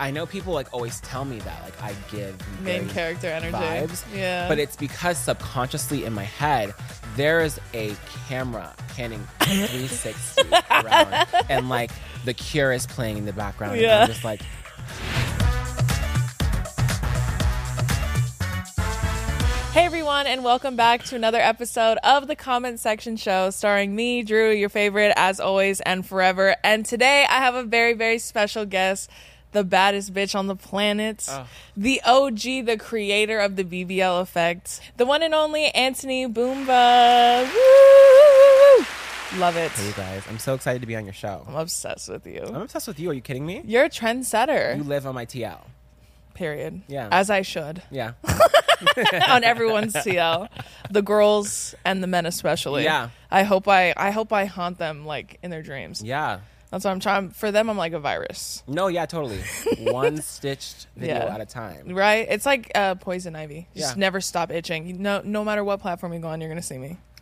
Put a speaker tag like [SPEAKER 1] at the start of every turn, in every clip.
[SPEAKER 1] I know people like always tell me that like I give
[SPEAKER 2] Main character energy.
[SPEAKER 1] vibes.
[SPEAKER 2] Yeah.
[SPEAKER 1] But it's because subconsciously in my head, there's a camera panning 360 around, and like The Cure is playing in the background. And
[SPEAKER 2] Yeah.
[SPEAKER 1] I'm just like,
[SPEAKER 2] Hey everyone, and welcome back to another episode of the Comment Section Show, starring me, Drew, your favorite as always and forever. And today I have a very, very special guest, the baddest bitch on the planet,
[SPEAKER 1] Oh.
[SPEAKER 2] the OG, the creator of the BBL effect, the one and only Antoni Bumba. Woo! Love it.
[SPEAKER 1] hey guys, I'm so excited to be on your show.
[SPEAKER 2] I'm obsessed with you.
[SPEAKER 1] I'm obsessed with you. Are you kidding me?
[SPEAKER 2] You're a trendsetter.
[SPEAKER 1] You live on my TL.
[SPEAKER 2] period.
[SPEAKER 1] Yeah.
[SPEAKER 2] As I should.
[SPEAKER 1] Yeah.
[SPEAKER 2] on everyone's TL, the girls and the men especially.
[SPEAKER 1] Yeah.
[SPEAKER 2] I hope I I hope I haunt them like in their dreams.
[SPEAKER 1] Yeah.
[SPEAKER 2] That's what I'm trying. For them, I'm like a virus,
[SPEAKER 1] No, yeah, totally. One stitched video
[SPEAKER 2] Yeah.
[SPEAKER 1] at a time.
[SPEAKER 2] right? It's like uh, poison ivy. Just
[SPEAKER 1] Yeah.
[SPEAKER 2] never stop itching. Know, no matter what platform you go on, you're gonna see me.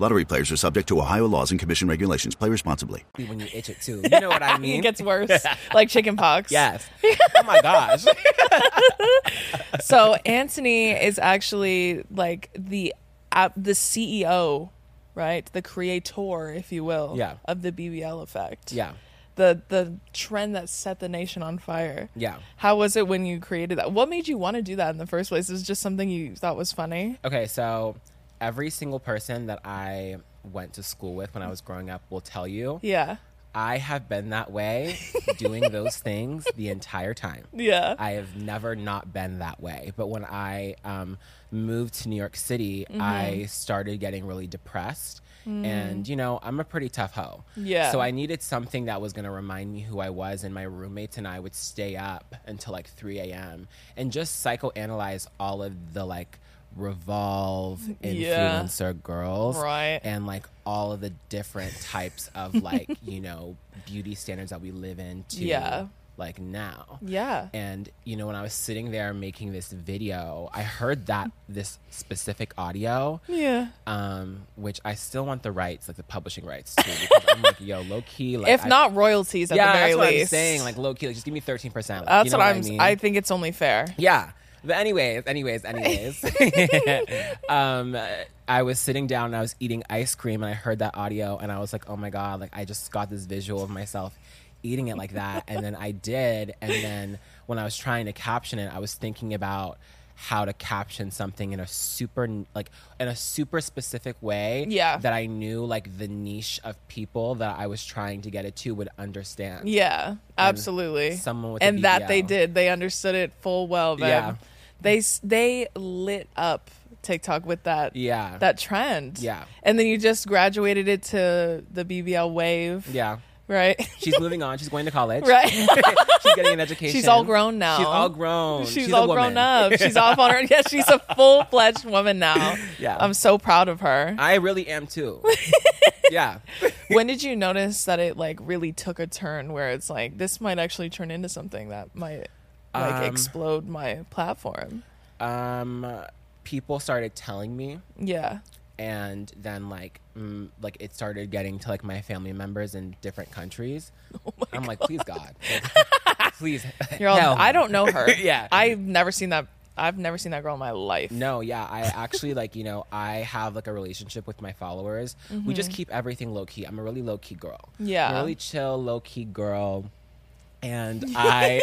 [SPEAKER 3] Lottery players are subject to Ohio laws and commission regulations. Play responsibly.
[SPEAKER 1] when you itch it too. You know what I mean?
[SPEAKER 2] It gets worse, like chicken pox.
[SPEAKER 1] Yes. Oh my gosh.
[SPEAKER 2] so Antoni is actually like the uh, the CEO, right? The creator, if you will,
[SPEAKER 1] Yeah.
[SPEAKER 2] of the BBL effect.
[SPEAKER 1] Yeah.
[SPEAKER 2] The the trend that set the nation on fire.
[SPEAKER 1] Yeah.
[SPEAKER 2] How was it when you created that? What made you want to do that in the first place? Is it just something you thought was funny?
[SPEAKER 1] Okay, so every single person that I went to school with when I was growing up will tell you
[SPEAKER 2] Yeah.
[SPEAKER 1] I have been that way doing those things the entire time.
[SPEAKER 2] Yeah.
[SPEAKER 1] I have never not been that way. But when I um, moved to New York City,
[SPEAKER 2] Mm-hmm.
[SPEAKER 1] I started getting really depressed. And, you know, I'm a pretty tough hoe.
[SPEAKER 2] Mm. Yeah.
[SPEAKER 1] So I needed something that was going to remind me who I was. And my roommates and I would stay up until like 3 a.m. and just psychoanalyze all of the like revolve
[SPEAKER 2] Yeah.
[SPEAKER 1] influencer girls.
[SPEAKER 2] Right.
[SPEAKER 1] And like all of the different types of like, you know, beauty standards that we live in to
[SPEAKER 2] Yeah.
[SPEAKER 1] like now.
[SPEAKER 2] Yeah.
[SPEAKER 1] And you know, when I was sitting there making this video, I heard that this specific audio,
[SPEAKER 2] Yeah.
[SPEAKER 1] um, which I still want the rights, like the publishing rights too, because I'm like, yo, low key, like
[SPEAKER 2] if
[SPEAKER 1] I-
[SPEAKER 2] not royalties at
[SPEAKER 1] yeah,
[SPEAKER 2] the very
[SPEAKER 1] that's what
[SPEAKER 2] least.
[SPEAKER 1] I'm saying, like low key, like just give me thirteen percent.
[SPEAKER 2] That's
[SPEAKER 1] you know
[SPEAKER 2] what I'm.
[SPEAKER 1] I,
[SPEAKER 2] I, think it's only fair.
[SPEAKER 1] Yeah. But anyways, anyways, anyways. um, I was sitting down and I was eating ice cream and I heard that audio and I was like, oh my God, like I just got this visual of myself eating it like that. and then I did. And then when I was trying to caption it, I was thinking about how to caption something in a super like in a super specific way
[SPEAKER 2] Yeah.
[SPEAKER 1] that I knew like the niche of people that I was trying to get it to would understand.
[SPEAKER 2] Yeah, absolutely.
[SPEAKER 1] someone with
[SPEAKER 2] and that they did. They understood it full well. Man.
[SPEAKER 1] Yeah.
[SPEAKER 2] They they lit up TikTok with that.
[SPEAKER 1] Yeah.
[SPEAKER 2] that trend.
[SPEAKER 1] Yeah.
[SPEAKER 2] and then you just graduated it to the BBL wave.
[SPEAKER 1] Yeah.
[SPEAKER 2] right.
[SPEAKER 1] She's moving on. She's going to college.
[SPEAKER 2] right.
[SPEAKER 1] she's getting an education.
[SPEAKER 2] She's all grown now.
[SPEAKER 1] She's all grown.
[SPEAKER 2] She's,
[SPEAKER 1] a
[SPEAKER 2] all grown up. She's off on her. Yeah, she's a full fledged woman now.
[SPEAKER 1] Yeah.
[SPEAKER 2] I'm so proud of her.
[SPEAKER 1] I really am too. yeah.
[SPEAKER 2] when did you notice that it like really took a turn where it's like this might actually turn into something that might like
[SPEAKER 1] Um,
[SPEAKER 2] explode my platform?
[SPEAKER 1] Um, people started telling me,
[SPEAKER 2] Yeah.
[SPEAKER 1] and then like, mm, like it started getting to like my family members in different countries. I'm like, please God, like, please.
[SPEAKER 2] You're all,
[SPEAKER 1] help.
[SPEAKER 2] I don't know her.
[SPEAKER 1] Yeah.
[SPEAKER 2] I've never seen that. I've never seen that girl in my life.
[SPEAKER 1] No, yeah, I actually like you know I have like a relationship with my followers. We just keep everything low key. I'm a really low key girl.
[SPEAKER 2] Mm-hmm. Yeah.
[SPEAKER 1] I'm a really chill, low key girl. And I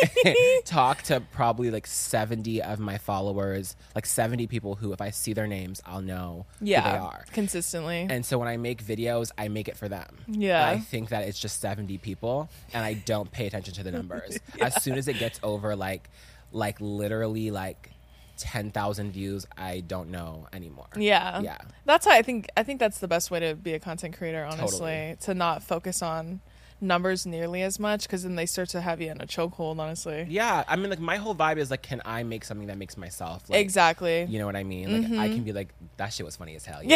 [SPEAKER 1] talk to probably like 70 of my followers, like 70 people who, if I see their names, I'll know
[SPEAKER 2] yeah,
[SPEAKER 1] who they are.
[SPEAKER 2] consistently.
[SPEAKER 1] And so when I make videos, I make it for them.
[SPEAKER 2] Yeah.
[SPEAKER 1] I think that it's just 70 people and I don't pay attention to the numbers. As soon as it gets over like like literally like 10,000 views, I don't know anymore.
[SPEAKER 2] yeah,
[SPEAKER 1] Yeah.
[SPEAKER 2] That's how I think. I think that's the best way to be a content creator. Honestly,
[SPEAKER 1] Totally.
[SPEAKER 2] to not focus on numbers nearly as much because then they start to have you in a chokehold. Honestly,
[SPEAKER 1] Yeah, I mean like my whole vibe is like can I make something that makes myself like
[SPEAKER 2] exactly.
[SPEAKER 1] You know what I mean? Like I can mm-hmm. be like that shit was funny as hell.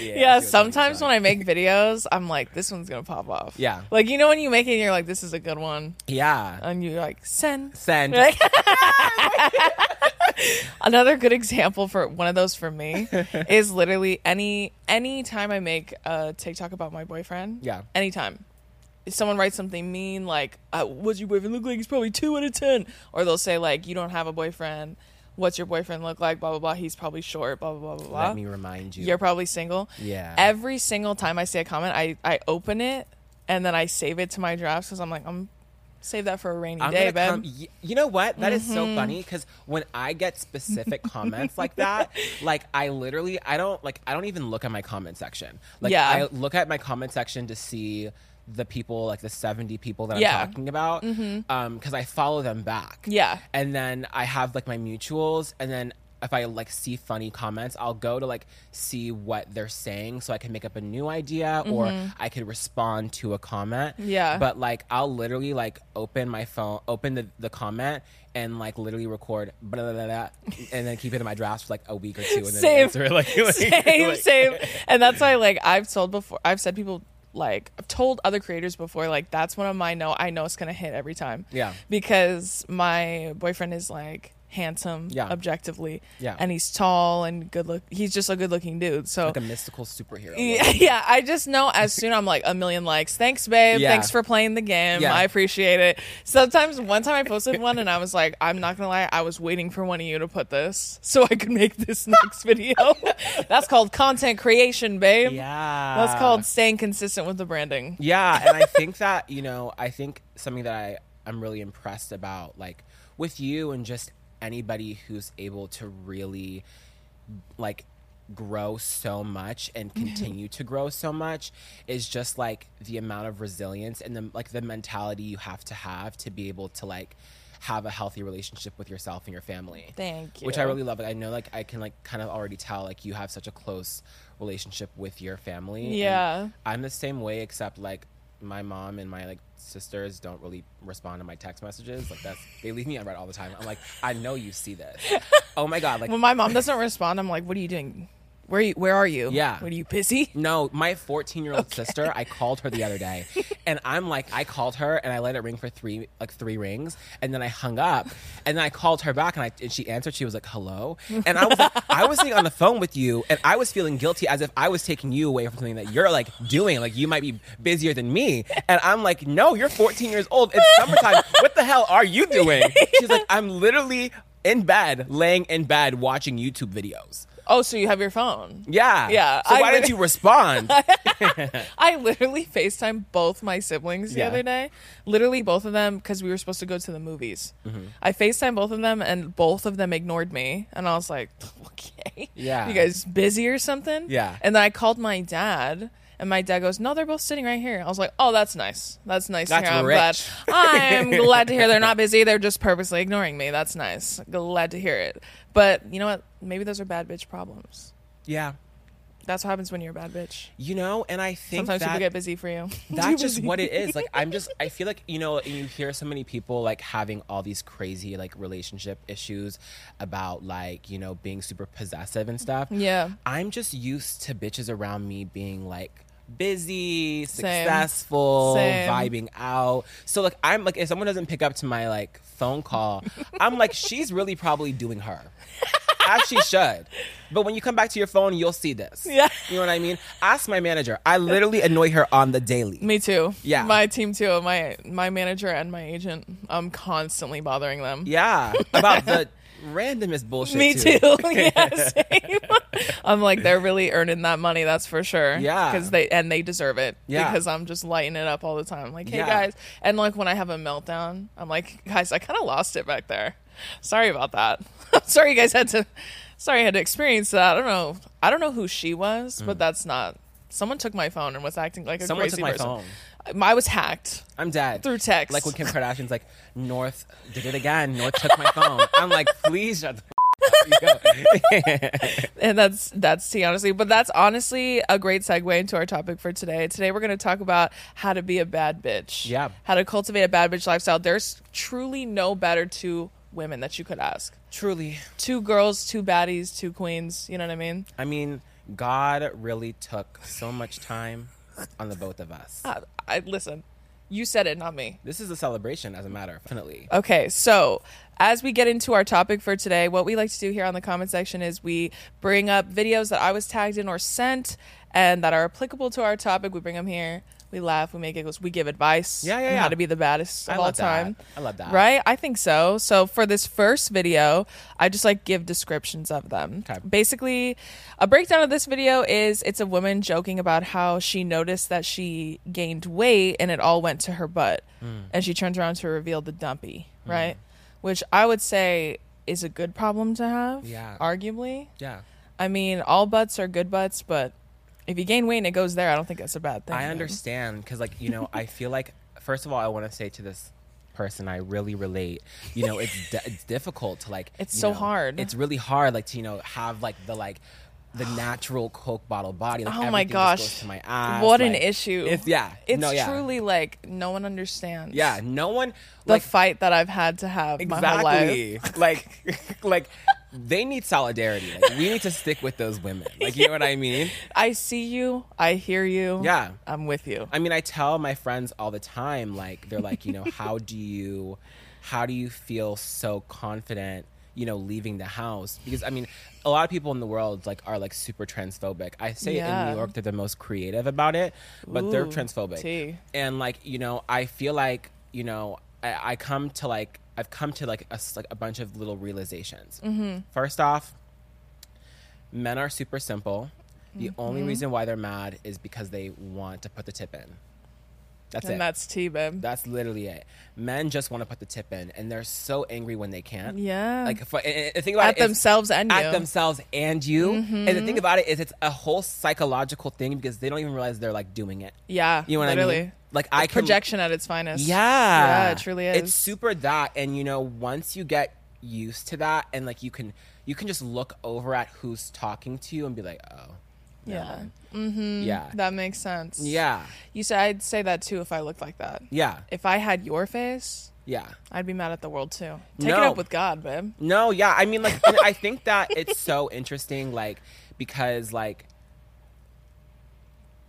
[SPEAKER 2] Yeah. yeah, sometimes when
[SPEAKER 1] I
[SPEAKER 2] I make videos, I'm like, this one's gonna pop off.
[SPEAKER 1] Yeah.
[SPEAKER 2] Like you know when you make it, and you're like, this is a good one,
[SPEAKER 1] yeah
[SPEAKER 2] and you're like, send.
[SPEAKER 1] send
[SPEAKER 2] Like- Another good example for one of those for me is literally any any time I make a TikTok about my boyfriend.
[SPEAKER 1] Yeah.
[SPEAKER 2] Anytime. If someone writes something mean like, uh, "What's your boyfriend look like?" He's probably two out of ten, or they'll say like, "You don't have a boyfriend. What's your boyfriend look like?" Blah blah blah. He's probably short. Blah blah blah blah blah.
[SPEAKER 1] Let me remind you.
[SPEAKER 2] You're probably single.
[SPEAKER 1] Yeah.
[SPEAKER 2] Every single time I see a comment, I I open it and then I save it to my drafts because I'm like, I'm save that for a rainy
[SPEAKER 1] I'm
[SPEAKER 2] day, babe.
[SPEAKER 1] y- you know what? That is so
[SPEAKER 2] Mm-hmm.
[SPEAKER 1] funny because when I get specific comments like that, like I literally, I don't like, I don't even look at my comment section. Like,
[SPEAKER 2] Yeah.
[SPEAKER 1] I look at my comment section to see the people, like the 70 people that
[SPEAKER 2] Yeah.
[SPEAKER 1] I'm talking about, um, because I follow them back.
[SPEAKER 2] Yeah.
[SPEAKER 1] and then I have like my mutuals, and then if I like see funny comments, I'll go to like see what they're saying so I can make up a new idea or I could respond to a comment.
[SPEAKER 2] Mm-hmm. Yeah.
[SPEAKER 1] But like I'll literally like open my phone, open the, the comment and like literally record blah, blah, blah, blah, and then keep it in my drafts for like a week or two and then
[SPEAKER 2] Same.
[SPEAKER 1] answer it like, like-
[SPEAKER 2] same,
[SPEAKER 1] like-
[SPEAKER 2] same. And that's why, like, I've told before, I've said people, like, I've told other creators before, like, that's one of my no, I know it's gonna hit every time.
[SPEAKER 1] Yeah.
[SPEAKER 2] Because my boyfriend is like handsome,
[SPEAKER 1] Yeah.
[SPEAKER 2] objectively.
[SPEAKER 1] Yeah.
[SPEAKER 2] And he's tall and good look. He's just a good looking dude. So.
[SPEAKER 1] like a mystical superhero.
[SPEAKER 2] yeah, yeah, I just know as soon I'm like a million likes. Thanks, babe.
[SPEAKER 1] Yeah.
[SPEAKER 2] Thanks for playing the game.
[SPEAKER 1] Yeah.
[SPEAKER 2] I appreciate it. Sometimes one time I posted one and I was like, I'm not gonna lie, I was waiting for one of you to put this so I could make this next video. That's called content creation, babe.
[SPEAKER 1] Yeah.
[SPEAKER 2] That's called staying consistent with the branding.
[SPEAKER 1] Yeah, and I think that you know, I think something that I I'm really impressed about, like with you and just anybody who's able to really like grow so much and mm-hmm. continue to grow so much is just like the amount of resilience and the like the mentality you have to have to be able to like have a healthy relationship with yourself and your family
[SPEAKER 2] Thank you.
[SPEAKER 1] which i really love like i know like i can like kind of already tell like you have such a close relationship with your family
[SPEAKER 2] Yeah.
[SPEAKER 1] i'm the same way except like my mom and my like sisters don't really respond to my text messages like that's they leave me unread all the time i'm like i know you see this oh my god like
[SPEAKER 2] When my mom doesn't respond, I'm like, what are you doing? Where you, where are you?
[SPEAKER 1] Yeah.
[SPEAKER 2] What are you busy?
[SPEAKER 1] No, my 14 year old sister, I called her the other day, and I'm like, I called her and I let it ring for three, like three rings, and then I hung up, and then I called her back, and, I, and she answered. She was like, "Hello," and I was like, I was sitting on the phone with you, and I was feeling guilty as if I was taking you away from something that you're like doing, like you might be busier than me, and I'm like, no, you're 14 years old. It's summertime. what the hell are you doing? She's like, I'm literally in bed, laying in bed, watching YouTube videos.
[SPEAKER 2] Oh, so you have your phone?
[SPEAKER 1] Yeah.
[SPEAKER 2] Yeah,
[SPEAKER 1] So
[SPEAKER 2] I
[SPEAKER 1] why didn't you respond?
[SPEAKER 2] I literally FaceTime both my siblings the
[SPEAKER 1] Yeah.
[SPEAKER 2] other day. Literally both of them because we were supposed to go to the movies.
[SPEAKER 1] Mm-hmm.
[SPEAKER 2] I FaceTime both of them and both of them ignored me. And I was like, okay.
[SPEAKER 1] Yeah.
[SPEAKER 2] You guys busy or something?
[SPEAKER 1] Yeah.
[SPEAKER 2] And then I called my dad. And my dad goes, "No, they're both sitting right here." I was like, "Oh, that's nice. That's nice
[SPEAKER 1] That's
[SPEAKER 2] to hear. I'm
[SPEAKER 1] rich.
[SPEAKER 2] glad. I'm glad to hear they're not busy. They're just purposely ignoring me. That's nice. Glad to hear it. But you know what? Maybe those are bad bitch problems.
[SPEAKER 1] yeah.
[SPEAKER 2] That's what happens when you're a bad bitch.
[SPEAKER 1] You know, and I think
[SPEAKER 2] Sometimes
[SPEAKER 1] that
[SPEAKER 2] people get busy for you.
[SPEAKER 1] that's just what it is. Like I'm just I feel like, you know, you hear so many people like having all these crazy like relationship issues about like, you know, being super possessive and stuff.
[SPEAKER 2] Yeah.
[SPEAKER 1] I'm just used to bitches around me being like busy,
[SPEAKER 2] Same.
[SPEAKER 1] successful,
[SPEAKER 2] Same.
[SPEAKER 1] vibing out. So like I'm like if someone doesn't pick up to my like phone call, I'm like she's really probably doing her. As she should. But when you come back to your phone, you'll see this.
[SPEAKER 2] Yeah.
[SPEAKER 1] You know what I mean? Ask my manager. I literally annoy her on the daily.
[SPEAKER 2] Me too.
[SPEAKER 1] Yeah.
[SPEAKER 2] My team too. My my manager and my agent. I'm constantly bothering them.
[SPEAKER 1] Yeah. About the Random is bullshit.
[SPEAKER 2] Me too. yeah, same. I'm like, they're really earning that money. That's for sure.
[SPEAKER 1] Yeah.
[SPEAKER 2] because they and they deserve it.
[SPEAKER 1] Yeah.
[SPEAKER 2] because I'm just lighting it up all the time. I'm Like, hey
[SPEAKER 1] Yeah.
[SPEAKER 2] guys, and like when I have a meltdown, I'm like, guys, I kind of lost it back there. Sorry about that. sorry you guys had to. Sorry, I had to experience that. I don't know. I don't know who she was, but that's not. Someone took my phone and was acting like a
[SPEAKER 1] Mm. Someone
[SPEAKER 2] crazy
[SPEAKER 1] took my
[SPEAKER 2] person.
[SPEAKER 1] phone.
[SPEAKER 2] I was hacked.
[SPEAKER 1] I'm dead.
[SPEAKER 2] Through text.
[SPEAKER 1] Like when Kim Kardashian's like, North did it again. North took my phone. I'm like, please shut the.
[SPEAKER 2] And that's that's tea honestly but that's honestly a great segue into our topic for today today we're going to talk about how to be a bad bitch
[SPEAKER 1] Yeah.
[SPEAKER 2] how to cultivate a bad bitch lifestyle there's truly no better two women that you could ask
[SPEAKER 1] Truly.
[SPEAKER 2] two girls two baddies two queens you know what i mean
[SPEAKER 1] I mean, God really took so much time on the both of us.
[SPEAKER 2] I, I listen you said it not me
[SPEAKER 1] This is a celebration, as a matter of definitely.
[SPEAKER 2] Okay, so as we get into our topic for today, what we like to do here on the comment section is we bring up videos that I was tagged in or sent and that are applicable to our topic. We bring them here. We laugh. We make giggles. We give advice.
[SPEAKER 1] Yeah, yeah, yeah.
[SPEAKER 2] How to be the baddest of
[SPEAKER 1] I
[SPEAKER 2] all
[SPEAKER 1] love that.
[SPEAKER 2] time.
[SPEAKER 1] I love that.
[SPEAKER 2] Right? I think so. So for this first video, I just like give descriptions of them.
[SPEAKER 1] Okay.
[SPEAKER 2] Basically, a breakdown of this video is it's a woman joking about how she noticed that she gained weight and it all went to her butt.
[SPEAKER 1] Hmm.
[SPEAKER 2] And she turns around to reveal the dumpy, right? Which I would say is a good problem to have.
[SPEAKER 1] Yeah.
[SPEAKER 2] Arguably.
[SPEAKER 1] Yeah.
[SPEAKER 2] I mean, all butts are good butts, but if you gain weight and it goes there, I don't think that's a bad thing.
[SPEAKER 1] I understand because, like, you know, I feel like first of all, I want to say to this person, I really relate. You know, it's di- it's difficult to like.
[SPEAKER 2] It's so
[SPEAKER 1] know,
[SPEAKER 2] hard.
[SPEAKER 1] It's really hard, like to you know have like the like the natural Coke bottle body. Like,
[SPEAKER 2] Oh my gosh.
[SPEAKER 1] to my ass.
[SPEAKER 2] what an issue.
[SPEAKER 1] It's yeah.
[SPEAKER 2] It's
[SPEAKER 1] no, yeah.
[SPEAKER 2] truly like no one understands.
[SPEAKER 1] Yeah, no one
[SPEAKER 2] The
[SPEAKER 1] like
[SPEAKER 2] fight that I've had to have my whole life.
[SPEAKER 1] exactly like like they need solidarity. Like we need to stick with those women. Like you know what I mean?
[SPEAKER 2] I see you. I hear you.
[SPEAKER 1] Yeah.
[SPEAKER 2] I'm with you.
[SPEAKER 1] I mean, I tell my friends all the time, like they're like, you know, how do you, how do you feel so confident, you know, leaving the house? Because I mean, a lot of people in the world like are like super transphobic. I say
[SPEAKER 2] Yeah.
[SPEAKER 1] in New York they're the most creative about it, but they're transphobic.
[SPEAKER 2] tea.
[SPEAKER 1] And like, you know, I feel like, you know, I, I come to like, I've come to like a, like a bunch of little realizations.
[SPEAKER 2] Mm-hmm.
[SPEAKER 1] First off, men are super simple. The only
[SPEAKER 2] Mm-hmm.
[SPEAKER 1] reason why they're mad is because they want to put the tip in. That's it.
[SPEAKER 2] and
[SPEAKER 1] it.
[SPEAKER 2] that's tea, babe.
[SPEAKER 1] That's literally it. Men just want to put the tip in, and they're so angry when they can't.
[SPEAKER 2] Yeah.
[SPEAKER 1] Like, for, and, and the thing about
[SPEAKER 2] At
[SPEAKER 1] it
[SPEAKER 2] themselves and you. Mm-hmm.
[SPEAKER 1] at themselves and you. And the thing about it is, it's a whole psychological thing because they don't even realize they're like doing it.
[SPEAKER 2] yeah.
[SPEAKER 1] You know what
[SPEAKER 2] literally.
[SPEAKER 1] I mean? Like I can,
[SPEAKER 2] Projection at its finest.
[SPEAKER 1] Yeah,
[SPEAKER 2] Yeah, it truly is.
[SPEAKER 1] It's super that, and you know, once you get used to that, and like you can, you can just look over at who's talking to you and be like, oh, never
[SPEAKER 2] Yeah. Mm-hmm.
[SPEAKER 1] yeah,
[SPEAKER 2] That makes sense.
[SPEAKER 1] yeah,
[SPEAKER 2] You said I'd say that too if I looked like that.
[SPEAKER 1] yeah,
[SPEAKER 2] If I had your face,
[SPEAKER 1] yeah.
[SPEAKER 2] I'd be mad at the world too. Take it up with God, babe.
[SPEAKER 1] No, yeah. I mean, like, I think that it's so interesting, like, because, like,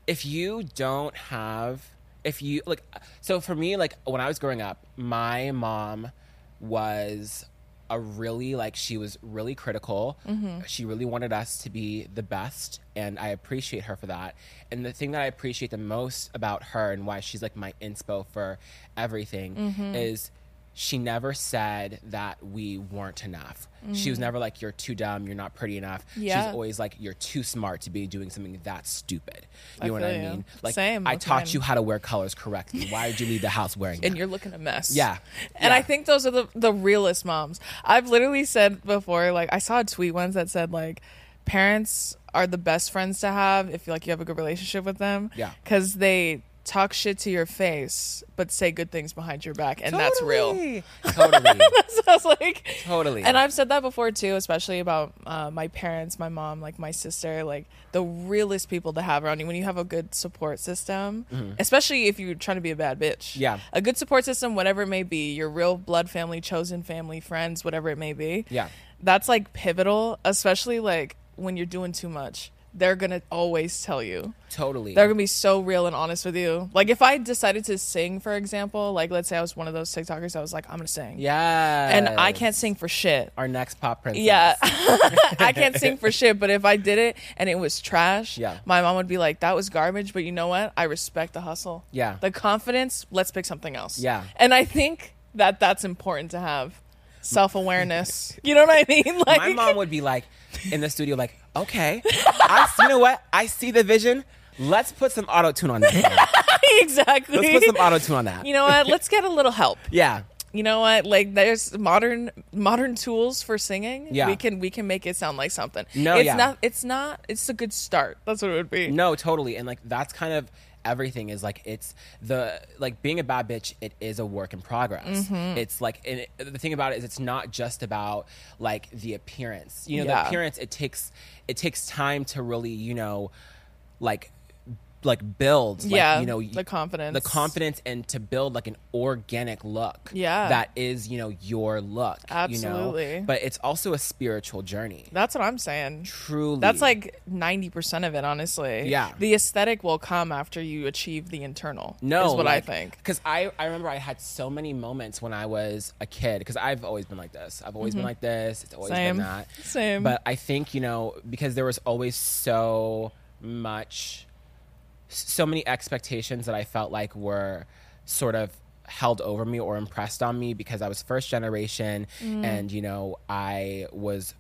[SPEAKER 1] if you don't have, if you, like, so for me, like, when I was growing up, my mom was a really, like, she was really critical. Mm-hmm. She really wanted us to be the best, and I appreciate her for that. And the thing that I appreciate the most about her and why she's, like, my inspo for everything mm-hmm. is she never said that we weren't enough. She was mm. never like, you're too dumb, you're not pretty enough.
[SPEAKER 2] Yeah.
[SPEAKER 1] She's always like, you're too smart to be doing something that stupid. You
[SPEAKER 2] I
[SPEAKER 1] know what I
[SPEAKER 2] you.
[SPEAKER 1] mean? Like,
[SPEAKER 2] Same
[SPEAKER 1] I taught you how to wear colors correctly. Why did you leave the house wearing
[SPEAKER 2] and
[SPEAKER 1] that?
[SPEAKER 2] you're looking a mess.
[SPEAKER 1] Yeah.
[SPEAKER 2] And
[SPEAKER 1] Yeah.
[SPEAKER 2] I think those are the the realest moms. I've literally said before, like I saw a tweet once that said like parents are the best friends to have if like you have a good relationship with them.
[SPEAKER 1] Yeah.
[SPEAKER 2] Because they talk shit to your face but say good things behind your back and that's real.
[SPEAKER 1] Totally.
[SPEAKER 2] so I was like
[SPEAKER 1] Totally.
[SPEAKER 2] And I've said that before too, especially about uh, my parents, my mom, like my sister, like the realest people to have around you when you have a good support system, especially if you're trying to be a bad bitch.
[SPEAKER 1] Mm-hmm. Yeah.
[SPEAKER 2] A good support system, whatever it may be, your real blood family, chosen family, friends, whatever it may be.
[SPEAKER 1] Yeah.
[SPEAKER 2] That's like pivotal, especially like when you're doing too much. They're gonna always tell you.
[SPEAKER 1] totally.
[SPEAKER 2] They're gonna be so real and honest with you. Like if I decided to sing, for example, like let's say I was one of those TikTokers that was like, I'm gonna sing.
[SPEAKER 1] yeah.
[SPEAKER 2] And I can't sing for shit.
[SPEAKER 1] Our next pop princess.
[SPEAKER 2] Yeah. I can't sing for shit, but if I did it and it was trash,
[SPEAKER 1] Yeah.
[SPEAKER 2] my mom would be like, that was garbage, but you know what? I respect the hustle.
[SPEAKER 1] Yeah.
[SPEAKER 2] The confidence, let's pick something else.
[SPEAKER 1] Yeah.
[SPEAKER 2] And I think that that's important to have. Self awareness. You know what I mean? Like
[SPEAKER 1] my mom would be like in the studio, like, okay, I, you know what? I see the vision. Let's put some auto tune on that.
[SPEAKER 2] exactly.
[SPEAKER 1] Let's put some auto tune on that.
[SPEAKER 2] you know what? Let's get a little help.
[SPEAKER 1] yeah.
[SPEAKER 2] You know what? Like there's modern modern tools for singing.
[SPEAKER 1] Yeah.
[SPEAKER 2] We can we can make it sound like something.
[SPEAKER 1] No,
[SPEAKER 2] it's
[SPEAKER 1] yeah.
[SPEAKER 2] not it's not it's a good start. That's what it would be.
[SPEAKER 1] No, totally. And like that's kind of everything is like it's the like being a bad bitch it is a work in progress
[SPEAKER 2] Mm-hmm.
[SPEAKER 1] it's like and it, the thing about it is it's not just about like the appearance you know
[SPEAKER 2] Yeah.
[SPEAKER 1] the appearance it takes it takes time to really you know like like build like,
[SPEAKER 2] Yeah,
[SPEAKER 1] you know
[SPEAKER 2] the confidence.
[SPEAKER 1] the confidence and to build like an organic look
[SPEAKER 2] Yeah.
[SPEAKER 1] that is you know your look
[SPEAKER 2] Absolutely.
[SPEAKER 1] you know? but it's also a spiritual journey
[SPEAKER 2] That's what I'm saying.
[SPEAKER 1] truly
[SPEAKER 2] That's like 90% of it, honestly.
[SPEAKER 1] Yeah.
[SPEAKER 2] The aesthetic will come after you achieve the internal.
[SPEAKER 1] No,
[SPEAKER 2] Is what I think.
[SPEAKER 1] Because I, I remember I had so many moments when I was a kid. Because I've always been like this. I've always been like this. It's always
[SPEAKER 2] Mm-hmm. Same.
[SPEAKER 1] been that.
[SPEAKER 2] Same.
[SPEAKER 1] But I think you know because there was always so much, so many expectations that I felt like were sort of held over me or impressed on me because I was first generation
[SPEAKER 2] Mm.
[SPEAKER 1] and you know I was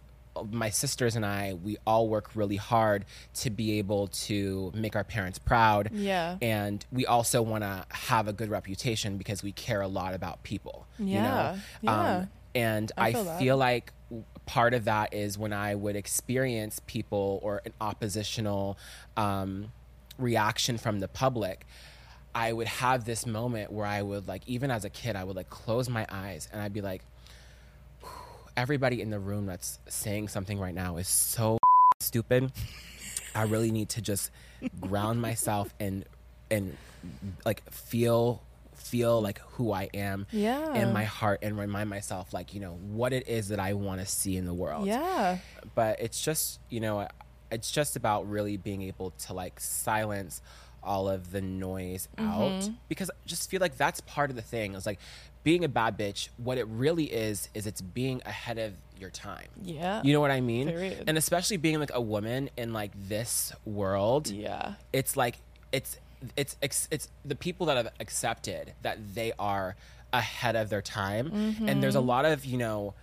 [SPEAKER 1] my sisters and I we all work really hard to be able to make our parents proud
[SPEAKER 2] Yeah.
[SPEAKER 1] and we also want to have a good reputation because we care a lot about people you
[SPEAKER 2] Yeah,
[SPEAKER 1] know
[SPEAKER 2] yeah.
[SPEAKER 1] um, and
[SPEAKER 2] I
[SPEAKER 1] i,
[SPEAKER 2] feel that.
[SPEAKER 1] feel like part of that is when i would experience people or an oppositional um, reaction from the public i would have this moment where i would like even as a kid i would like close my eyes and i'd be like everybody in the room that's saying something right now is so stupid. I really need to just ground myself and and like feel feel like who I am
[SPEAKER 2] Yeah.
[SPEAKER 1] in my heart and remind myself like you know what it is that I want to see in the world.
[SPEAKER 2] Yeah.
[SPEAKER 1] But it's just you know it's just about really being able to like silence all of the noise mm-hmm. out because I just feel like that's part of the thing. It's like being a bad bitch. What it really is is it's being ahead of your time.
[SPEAKER 2] Yeah.
[SPEAKER 1] You know what I mean?
[SPEAKER 2] Period.
[SPEAKER 1] And especially being like a woman in like this world,
[SPEAKER 2] Yeah.
[SPEAKER 1] it's like it's it's it's, it's the people that have accepted that they are ahead of their time, and there's a mm-hmm. lot of you know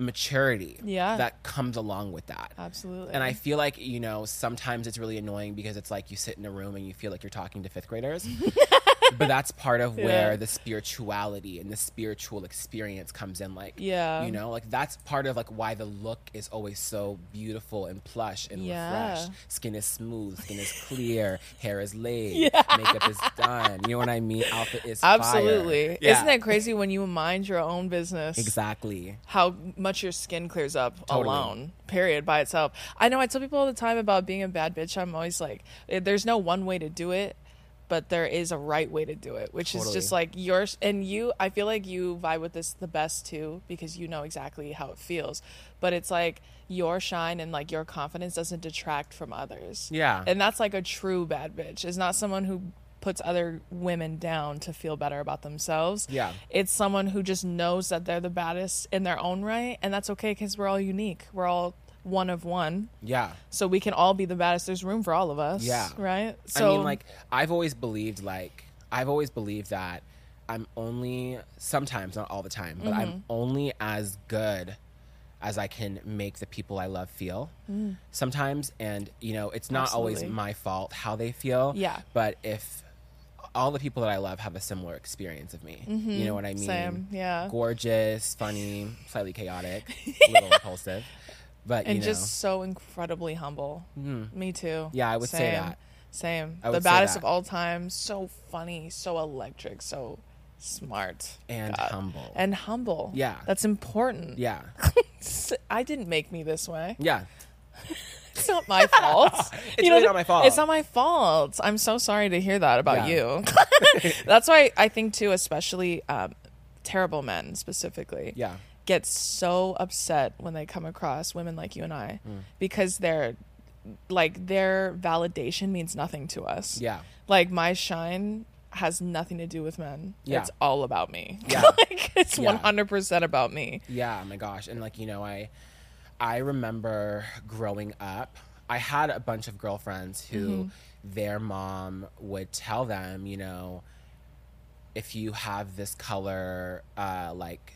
[SPEAKER 1] maturity
[SPEAKER 2] Yeah.
[SPEAKER 1] that comes along with that.
[SPEAKER 2] Absolutely.
[SPEAKER 1] And I feel like, you know, sometimes it's really annoying because it's like you sit in a room and you feel like you're talking to fifth graders. but that's part of where
[SPEAKER 2] Yeah.
[SPEAKER 1] the spirituality and the spiritual experience comes in. Like,
[SPEAKER 2] Yeah.
[SPEAKER 1] you know, like that's part of like why the look is always so beautiful and plush and
[SPEAKER 2] Yeah.
[SPEAKER 1] refreshed. Skin is smooth, skin is clear, hair is laid, makeup is done. You know what I mean? Outfit is fire.
[SPEAKER 2] Absolutely.
[SPEAKER 1] Yeah.
[SPEAKER 2] Isn't that crazy when you mind your own business?
[SPEAKER 1] Exactly.
[SPEAKER 2] How much your skin clears up
[SPEAKER 1] Totally.
[SPEAKER 2] alone, period, by itself. I know I tell people all the time about being a bad bitch. I'm always like, eh, there's no one way to do it, but there is a right way to do it, which is just like yours. And you, I feel like you vibe with this the best too, because you know exactly how it feels. But it's like your shine and like your confidence doesn't detract from others.
[SPEAKER 1] Yeah.
[SPEAKER 2] And that's like a true bad bitch. Is not someone who puts other women down to feel better about themselves.
[SPEAKER 1] Yeah.
[SPEAKER 2] It's someone who just knows that they're the baddest in their own right, and that's okay because we're all unique. We're all one of one,
[SPEAKER 1] Yeah.
[SPEAKER 2] so we can all be the baddest. There's room for all of us.
[SPEAKER 1] Yeah.
[SPEAKER 2] Right.
[SPEAKER 1] I mean, like I've always believed, like I've always believed that I'm only sometimes, not all the time, but
[SPEAKER 2] Mm-hmm.
[SPEAKER 1] I'm only as good as I can make the people I love feel. Sometimes, and you know, it's not always
[SPEAKER 2] Mm.
[SPEAKER 1] My fault how they feel.
[SPEAKER 2] Yeah.
[SPEAKER 1] But if all the people that I love have a similar experience of me, you know what I mean?
[SPEAKER 2] Mm-hmm. Same, yeah.
[SPEAKER 1] Gorgeous, funny, slightly chaotic, a little impulsive, but
[SPEAKER 2] and
[SPEAKER 1] you know,
[SPEAKER 2] just so incredibly humble. Me too.
[SPEAKER 1] Yeah, I would say
[SPEAKER 2] Same.
[SPEAKER 1] that.
[SPEAKER 2] Same.
[SPEAKER 1] I
[SPEAKER 2] the baddest of all time. So funny. So electric. So smart.
[SPEAKER 1] and
[SPEAKER 2] God.
[SPEAKER 1] humble.
[SPEAKER 2] And humble.
[SPEAKER 1] Yeah.
[SPEAKER 2] That's important.
[SPEAKER 1] yeah,
[SPEAKER 2] I didn't make me this way.
[SPEAKER 1] yeah.
[SPEAKER 2] It's not my fault.
[SPEAKER 1] It's really not my fault.
[SPEAKER 2] It's not my fault. I'm so sorry to hear that about
[SPEAKER 1] Yeah.
[SPEAKER 2] you. That's why I think too, especially um, terrible men specifically,
[SPEAKER 1] Yeah.
[SPEAKER 2] Get so upset when they come across women like you and I
[SPEAKER 1] Mm.
[SPEAKER 2] because they're like their validation means nothing to us.
[SPEAKER 1] Yeah.
[SPEAKER 2] Like my shine has nothing to do with men.
[SPEAKER 1] Yeah.
[SPEAKER 2] It's all about me.
[SPEAKER 1] Yeah.
[SPEAKER 2] like it's
[SPEAKER 1] Yeah.
[SPEAKER 2] 100% about me.
[SPEAKER 1] Yeah, my gosh. And like, you know, I I remember growing up, I had a bunch of girlfriends who
[SPEAKER 2] Mm-hmm.
[SPEAKER 1] their mom would tell them, you know, if you have this color uh like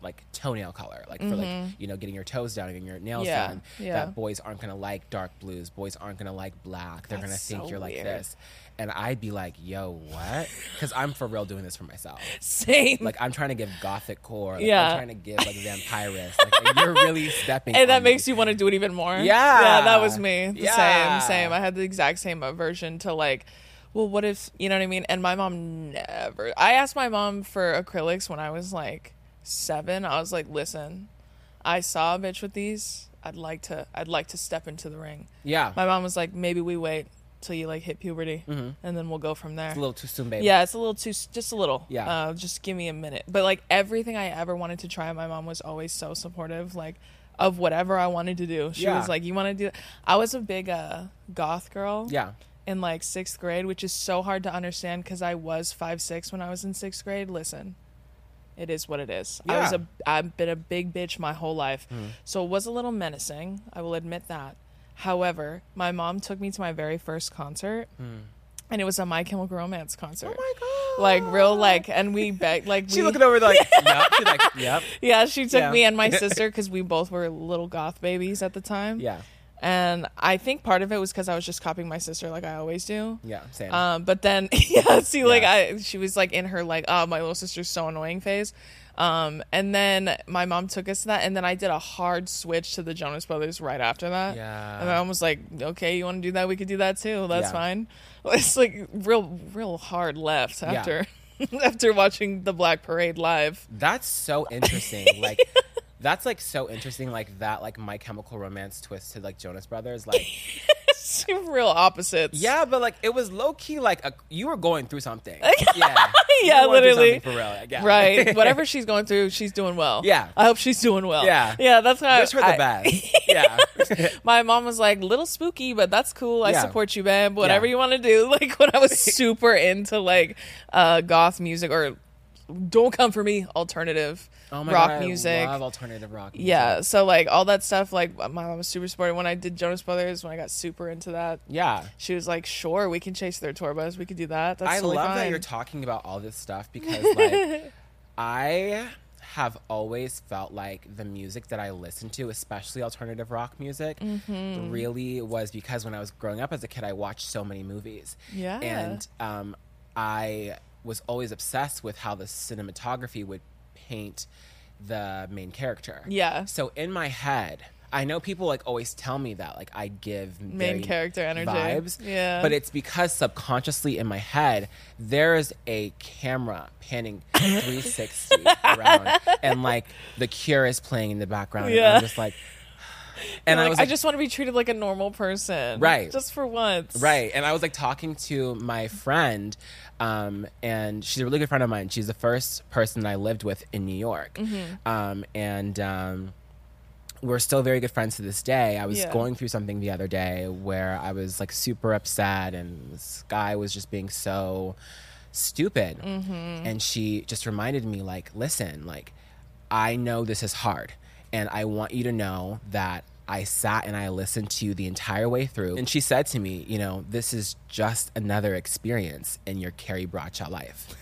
[SPEAKER 1] like toenail color, like for like you know getting your toes down and getting your nails
[SPEAKER 2] Mm-hmm. Yeah,
[SPEAKER 1] done.
[SPEAKER 2] yeah.
[SPEAKER 1] That boys aren't gonna like dark blues. Boys aren't gonna like black. They're
[SPEAKER 2] That's
[SPEAKER 1] gonna think
[SPEAKER 2] so
[SPEAKER 1] you're like this. And I'd be like, yo, what? Because I'm for real doing this for myself.
[SPEAKER 2] Same.
[SPEAKER 1] Like I'm trying to give gothic core. Like,
[SPEAKER 2] Yeah.
[SPEAKER 1] I'm trying to give like vampirist. Like, like, you're really stepping.
[SPEAKER 2] and that
[SPEAKER 1] on me.
[SPEAKER 2] makes you want to do it even more.
[SPEAKER 1] Yeah.
[SPEAKER 2] yeah, that was me. The
[SPEAKER 1] Yeah.
[SPEAKER 2] Same, same. I had the exact same aversion to like, well, what if you know what I mean? And my mom never. I asked my mom for acrylics when I was like seven. I was like, listen, I saw a bitch with these. I'd like to. I'd like to step into the ring.
[SPEAKER 1] Yeah.
[SPEAKER 2] My mom was like, maybe we wait till you like hit puberty,
[SPEAKER 1] Mm-hmm.
[SPEAKER 2] and then we'll go from there.
[SPEAKER 1] It's a little too soon, baby.
[SPEAKER 2] Yeah, it's a little too, just a little.
[SPEAKER 1] Yeah.
[SPEAKER 2] Uh, just give me a minute. But like everything I ever wanted to try, my mom was always so supportive, like of whatever I wanted to do. She
[SPEAKER 1] Yeah.
[SPEAKER 2] was like, "You want to do?" I was a big uh, goth girl.
[SPEAKER 1] Yeah.
[SPEAKER 2] In like sixth grade, which is so hard to understand because I was five six when I was in sixth grade. Listen, it is what it is. I was a I've been a big bitch my whole life, hmm. so it was a little menacing. I will admit that. However, my mom took me to my very first concert, hmm. and it was a My Chemical Romance concert.
[SPEAKER 1] Oh my god.
[SPEAKER 2] Like real like, and we begged like
[SPEAKER 1] She
[SPEAKER 2] we,
[SPEAKER 1] looking over like, yep. Like, yep.
[SPEAKER 2] yeah. She took
[SPEAKER 1] Yeah.
[SPEAKER 2] me and my sister because we both were little goth babies at the time.
[SPEAKER 1] Yeah.
[SPEAKER 2] And I think part of it was because I was just copying my sister like I always do.
[SPEAKER 1] Yeah. Same.
[SPEAKER 2] Um, but then yeah, see, like
[SPEAKER 1] Yeah.
[SPEAKER 2] I, she was like in her like, oh, my little sister's so annoying phase. Um, and then my mom took us to that, and then I did a hard switch to the Jonas Brothers right after that.
[SPEAKER 1] Yeah.
[SPEAKER 2] and mom was like, okay, you want to do that? We could do that too. That's
[SPEAKER 1] Yeah.
[SPEAKER 2] fine. It's like real, real hard left
[SPEAKER 1] Yeah.
[SPEAKER 2] after after watching the Black Parade live.
[SPEAKER 1] That's so interesting. Like that's like so interesting. Like that, like My Chemical Romance twist to like Jonas Brothers. Like
[SPEAKER 2] real opposites.
[SPEAKER 1] yeah, but like it was low key. Like a, you were going through something. Yeah,
[SPEAKER 2] Yeah,
[SPEAKER 1] were going through
[SPEAKER 2] literally.
[SPEAKER 1] for real. Like, yeah.
[SPEAKER 2] Right. Whatever she's going through, she's doing well.
[SPEAKER 1] Yeah.
[SPEAKER 2] I hope she's doing well.
[SPEAKER 1] Yeah.
[SPEAKER 2] Yeah, that's how
[SPEAKER 1] Wish her the
[SPEAKER 2] I-
[SPEAKER 1] best. Yeah.
[SPEAKER 2] My mom was like, little spooky, but that's cool. I
[SPEAKER 1] Yeah.
[SPEAKER 2] support you, babe. Whatever
[SPEAKER 1] Yeah.
[SPEAKER 2] you want to do. Like when I was super into like uh goth music or don't come for me, alternative
[SPEAKER 1] Oh my
[SPEAKER 2] rock
[SPEAKER 1] god,
[SPEAKER 2] music.
[SPEAKER 1] Love alternative rock. music.
[SPEAKER 2] yeah, so like all that stuff, like my mom was super supportive. When I did Jonas Brothers, when I got super into that,
[SPEAKER 1] Yeah.
[SPEAKER 2] she was like, "Sure, we can chase their tour bus. We could do that." That's
[SPEAKER 1] I
[SPEAKER 2] totally
[SPEAKER 1] love that you're talking about all this stuff because like I have always felt like the music that I listen to, especially alternative rock music,
[SPEAKER 2] Mm-hmm.
[SPEAKER 1] really was because when I was growing up as a kid, I watched so many movies.
[SPEAKER 2] Yeah.
[SPEAKER 1] And um, I was always obsessed with how the cinematography would paint the main character.
[SPEAKER 2] Yeah.
[SPEAKER 1] So in my head, I know people like always tell me that like I give
[SPEAKER 2] Main character energy.
[SPEAKER 1] vibes.
[SPEAKER 2] Yeah.
[SPEAKER 1] But it's because subconsciously in my head there is a camera panning 360 around and like The Cure is playing in the background and
[SPEAKER 2] Yeah.
[SPEAKER 1] I'm just like and I was
[SPEAKER 2] I
[SPEAKER 1] like,
[SPEAKER 2] just want to be treated like a normal person,
[SPEAKER 1] Right.
[SPEAKER 2] Just for once,
[SPEAKER 1] Right. And I was like talking to my friend, um, and she's a really good friend of mine. She's the first person I lived with in New York.
[SPEAKER 2] Mm-hmm.
[SPEAKER 1] Um, and um, we're still very good friends to this day. I was
[SPEAKER 2] Yeah.
[SPEAKER 1] going through something the other day where I was like super upset, and this guy was just being so stupid.
[SPEAKER 2] Mm-hmm.
[SPEAKER 1] And she just reminded me, like, listen, like, I know this is hard, and I want you to know that I sat and I listened to you the entire way through. And she said to me, you know, this is just another experience in your Carrie Bradshaw life.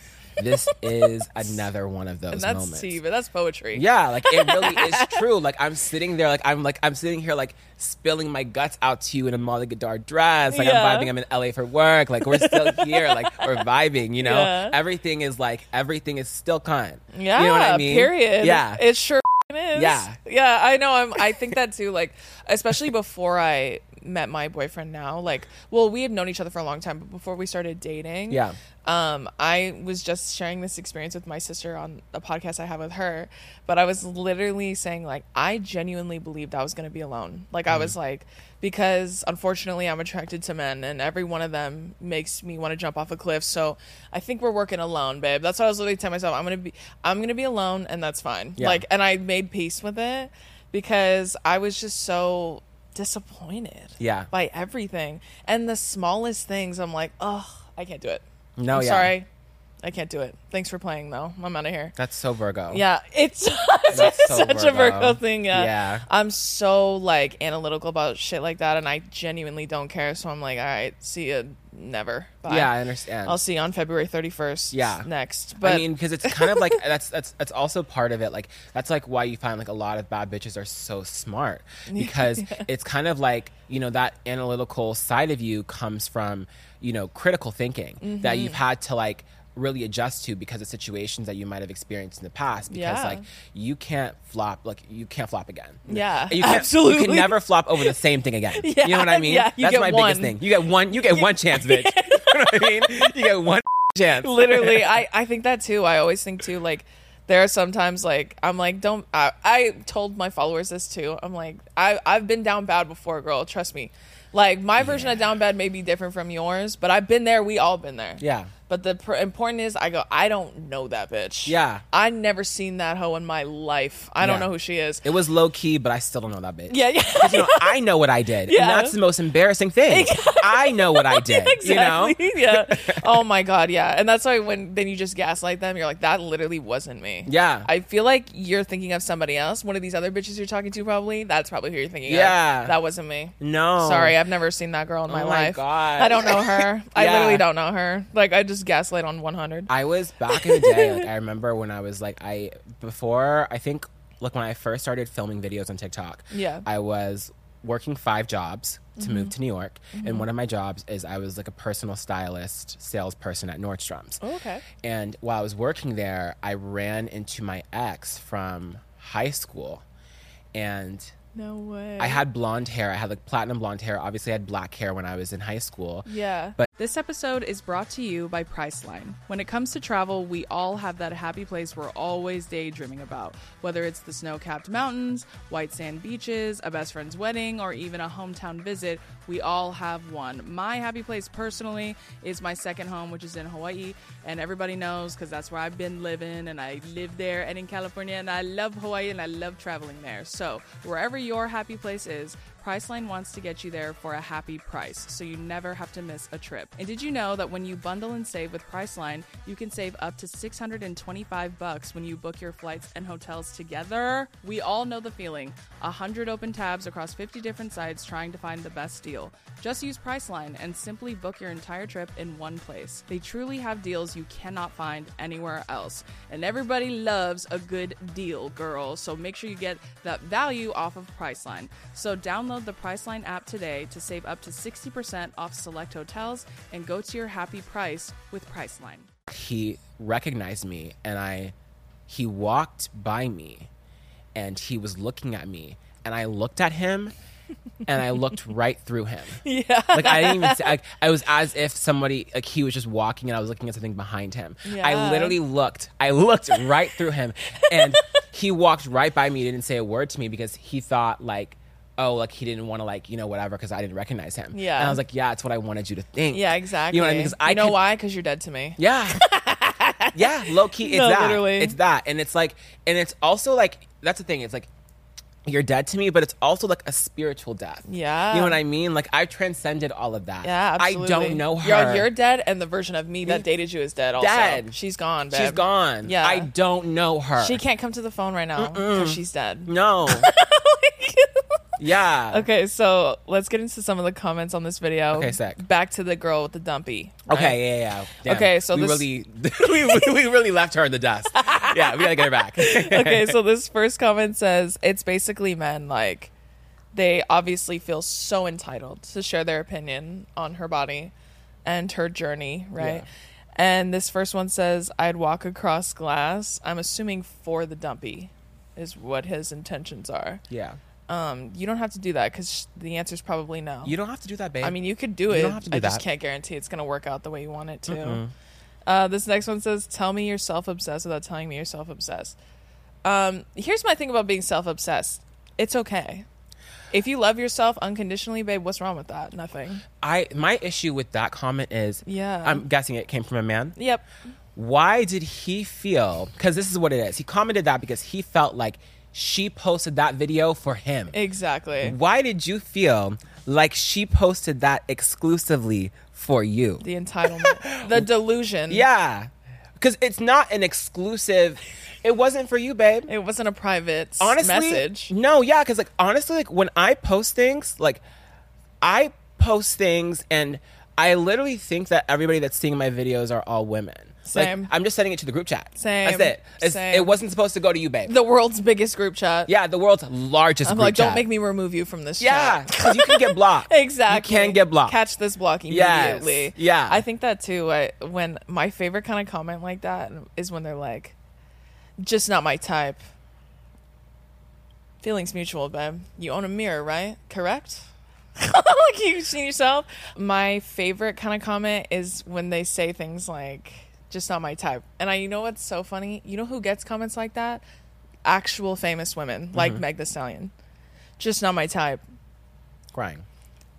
[SPEAKER 1] This is another one of those
[SPEAKER 2] And that's
[SPEAKER 1] moments.
[SPEAKER 2] tea, but that's poetry.
[SPEAKER 1] Yeah, like it really is true. Like I'm sitting there, like I'm like I'm sitting here, like spilling my guts out to you in a Molly Goddard dress. Like
[SPEAKER 2] Yeah.
[SPEAKER 1] I'm vibing. I'm in LA for work. Like we're still here. Like we're vibing. You know,
[SPEAKER 2] Yeah.
[SPEAKER 1] everything is like everything is still kind.
[SPEAKER 2] Yeah,
[SPEAKER 1] you know what I mean?
[SPEAKER 2] Period.
[SPEAKER 1] Yeah,
[SPEAKER 2] it's sure is.
[SPEAKER 1] Yeah.
[SPEAKER 2] yeah. I know. I'm. I think that too. Like, especially before I met my boyfriend. Now, like, well, we had known each other for a long time, but before we started dating,
[SPEAKER 1] yeah,
[SPEAKER 2] um, I was just sharing this experience with my sister on a podcast I have with her. But I was literally saying, like, I genuinely believed I was going to be alone. Like, I was like, because unfortunately I'm attracted to men and every one of them makes me want to jump off a cliff. So I think we're working alone, babe. That's what I was literally telling myself. I'm going to be, I'm going to be alone and that's fine.
[SPEAKER 1] Yeah.
[SPEAKER 2] Like, and I made peace with it because I was just so disappointed
[SPEAKER 1] Yeah.
[SPEAKER 2] by everything. And the smallest things, I'm like, oh, I can't do it.
[SPEAKER 1] no,
[SPEAKER 2] I'm
[SPEAKER 1] yeah.
[SPEAKER 2] sorry. I can't do it. Thanks for playing though. I'm out of here.
[SPEAKER 1] That's so Virgo.
[SPEAKER 2] Yeah, it's,
[SPEAKER 1] That's so
[SPEAKER 2] such a
[SPEAKER 1] Virgo.
[SPEAKER 2] Virgo thing. Yeah.
[SPEAKER 1] Yeah.
[SPEAKER 2] I'm so like analytical about shit like that, and I genuinely don't care. So I'm like, all right, see you never. Bye.
[SPEAKER 1] Yeah, I understand.
[SPEAKER 2] I'll see you on February 31st.
[SPEAKER 1] Yeah.
[SPEAKER 2] next. But
[SPEAKER 1] I mean, because it's kind of like that's that's that's also part of it. Like that's like why you find like a lot of bad bitches are so smart because it's kind of like you know that analytical side of you comes from you know critical thinking that
[SPEAKER 2] Mm-hmm.
[SPEAKER 1] you've had to like really adjust to because of situations that you might have experienced in the past because
[SPEAKER 2] Yeah.
[SPEAKER 1] like you can't flop like you can't flop again.
[SPEAKER 2] Yeah,
[SPEAKER 1] you can't, you can never flop over the same thing again. Yeah, you know what i mean?
[SPEAKER 2] yeah, you
[SPEAKER 1] that's
[SPEAKER 2] get
[SPEAKER 1] my
[SPEAKER 2] one.
[SPEAKER 1] biggest thing. You get one you get one chance bitch. You know what i mean? You get one chance.
[SPEAKER 2] Literally I, I think that too. I always think too like there are sometimes like i'm like don't I, I told my followers this too. I'm like I, i've been down bad before girl trust me. Like my version of down bad may be different from yours but i've been there. We all been there.
[SPEAKER 1] Yeah
[SPEAKER 2] but the pr- important is i go i don't know that bitch
[SPEAKER 1] Yeah.
[SPEAKER 2] i never seen that hoe in my life i don't
[SPEAKER 1] Yeah.
[SPEAKER 2] know who she is
[SPEAKER 1] It was low key, but I still don't know that bitch.
[SPEAKER 2] yeah yeah
[SPEAKER 1] You know, I know what I did,
[SPEAKER 2] Yeah.
[SPEAKER 1] and that's the most embarrassing thing. I know what I did.
[SPEAKER 2] exactly.
[SPEAKER 1] You know?
[SPEAKER 2] yeah. Oh my god, yeah. And that's why when then you just gaslight them, you're like, that literally wasn't me.
[SPEAKER 1] Yeah.
[SPEAKER 2] I feel like you're thinking of somebody else. One of these other bitches you're talking to, probably. That's probably who you're thinking
[SPEAKER 1] Yeah.
[SPEAKER 2] of. That wasn't me.
[SPEAKER 1] No.
[SPEAKER 2] Sorry, I've never seen that girl in my
[SPEAKER 1] Oh my
[SPEAKER 2] life.
[SPEAKER 1] God.
[SPEAKER 2] I don't know her. I
[SPEAKER 1] Yeah.
[SPEAKER 2] literally don't know her. Like I just gaslight on 100.
[SPEAKER 1] I was back in the day. Like I remember when I was like I before I think like when I first started filming videos on TikTok.
[SPEAKER 2] Yeah.
[SPEAKER 1] I was working five jobs to move mm-hmm. to New York, and mm-hmm. one of my jobs is I was like a personal stylist, salesperson at Nordstrom's.
[SPEAKER 2] Oh, okay.
[SPEAKER 1] And while I was working there, I ran into my ex from high school, and
[SPEAKER 2] No way.
[SPEAKER 1] I had blonde hair. I had like platinum blonde hair. Obviously, I had black hair when I was in high school.
[SPEAKER 2] Yeah.
[SPEAKER 1] But-
[SPEAKER 2] this episode is brought to you by Priceline. When it comes to travel, we all have that happy place we're always daydreaming about. Whether it's the snow capped mountains, white sand beaches, a best friend's wedding, or even a hometown visit, we all have one. My happy place personally is my second home, which is in Hawaii. And everybody knows because that's where I've been living and I live there and in California. And I love Hawaii and I love traveling there. So, wherever your happy place is, Priceline wants to get you there for a happy price, so you never have to miss a trip. And did you know that when you bundle and save with Priceline, you can save up to 625 bucks when you book your flights and hotels together? We all know the feeling. 100 open tabs across 50 different sites trying to find the best deal. Just use Priceline and simply book your entire trip in one place. They truly have deals you cannot find anywhere else. And everybody loves a good deal, girl. So make sure you get that value off of Priceline. So download the Priceline app today to save up to 60% off select hotels and go to your happy price with Priceline.
[SPEAKER 1] he recognized me and I he walked by me and he was looking at me and I looked at him and I looked right through him.
[SPEAKER 2] Yeah.
[SPEAKER 1] Like I didn't even see, like I was as if somebody like he was just walking and I was looking at something behind him.
[SPEAKER 2] Yeah.
[SPEAKER 1] I literally looked. I looked right through him and he walked right by me, didn't say a word to me because he thought like Oh, like he didn't want to like you know whatever because I didn't recognize him.
[SPEAKER 2] Yeah.
[SPEAKER 1] and I was like, yeah, it's what I wanted you to think.
[SPEAKER 2] Yeah, exactly.
[SPEAKER 1] You know what I mean? Because I
[SPEAKER 2] you know
[SPEAKER 1] could-
[SPEAKER 2] why? Because you're dead to me.
[SPEAKER 1] yeah. yeah, low key, it's
[SPEAKER 2] No,
[SPEAKER 1] that.
[SPEAKER 2] literally.
[SPEAKER 1] It's that. And it's like, and it's also like, that's the thing. It's like, you're dead to me, but it's also like a spiritual death.
[SPEAKER 2] Yeah.
[SPEAKER 1] You know what I mean? Like, I've transcended all of that.
[SPEAKER 2] Yeah, absolutely.
[SPEAKER 1] I don't know her.
[SPEAKER 2] You're, you're dead, and the version of me that dated you is dead. Also,
[SPEAKER 1] Dead.
[SPEAKER 2] She's gone. Babe.
[SPEAKER 1] She's gone.
[SPEAKER 2] Yeah.
[SPEAKER 1] I don't know her.
[SPEAKER 2] She can't come to the phone right now because she's dead.
[SPEAKER 1] No. yeah.
[SPEAKER 2] Okay, so let's get into some of the comments on this video.
[SPEAKER 1] Okay, sick.
[SPEAKER 2] Back to the girl with the dumpy. right?
[SPEAKER 1] Okay, yeah, yeah. Damn.
[SPEAKER 2] Okay, so
[SPEAKER 1] we
[SPEAKER 2] this-
[SPEAKER 1] really, we, we, we really left her in the dust. yeah, we gotta get her back.
[SPEAKER 2] okay, so this first comment says it's basically men like they obviously feel so entitled to share their opinion on her body and her journey, right?
[SPEAKER 1] Yeah.
[SPEAKER 2] And this first one says I'd walk across glass. I'm assuming for the dumpy is what his intentions are.
[SPEAKER 1] yeah.
[SPEAKER 2] Um, you don't have to do that because the answer is probably no.
[SPEAKER 1] You don't have to do that, babe.
[SPEAKER 2] I mean, you could do
[SPEAKER 1] You
[SPEAKER 2] it.
[SPEAKER 1] don't have to do
[SPEAKER 2] I just can't guarantee it's going to work out the way you want it to. Uh, this next one says, "Tell me you're self-obsessed without telling me you're self-obsessed." Um, here's my thing about being self-obsessed. It's okay. If you love yourself unconditionally, babe, what's wrong with that? Nothing.
[SPEAKER 1] I my issue with that comment is,
[SPEAKER 2] Yeah.
[SPEAKER 1] I'm guessing it came from a man.
[SPEAKER 2] Yep.
[SPEAKER 1] Why did he feel? Because this is what it is. He commented that because he felt like she posted that video for him.
[SPEAKER 2] Exactly.
[SPEAKER 1] Why did you feel like she posted that exclusively for you?
[SPEAKER 2] The entitlement, the delusion.
[SPEAKER 1] Yeah. because it's not an exclusive. It wasn't for you, babe.
[SPEAKER 2] It wasn't a private
[SPEAKER 1] honestly,
[SPEAKER 2] message.
[SPEAKER 1] No, yeah, because like honestly, like when I post things, like I post things, and I literally think that everybody that's seeing my videos are all women.
[SPEAKER 2] Same.
[SPEAKER 1] Like, I'm just sending it to the group chat.
[SPEAKER 2] Same.
[SPEAKER 1] That's it.
[SPEAKER 2] Same.
[SPEAKER 1] It wasn't supposed to go to you, babe.
[SPEAKER 2] The world's biggest group chat.
[SPEAKER 1] yeah, the world's largest group chat.
[SPEAKER 2] I'm like,
[SPEAKER 1] chat.
[SPEAKER 2] don't make me remove you from this
[SPEAKER 1] Yeah,
[SPEAKER 2] chat.
[SPEAKER 1] because you can get blocked.
[SPEAKER 2] Exactly.
[SPEAKER 1] You can get blocked.
[SPEAKER 2] Catch this blocking
[SPEAKER 1] Yes.
[SPEAKER 2] immediately.
[SPEAKER 1] Yeah.
[SPEAKER 2] I think that too. I, when my favorite kind of comment like that is when they're like, just not my type. Feelings mutual, babe. You own a mirror, right? Correct? like you've seen yourself. My favorite kind of comment is when they say things like, just not my type. And I, you know what's so funny? You know who gets comments like that? Actual famous women, like
[SPEAKER 1] Mm-hmm.
[SPEAKER 2] Meg Thee Stallion. Just not my type.
[SPEAKER 1] Crying,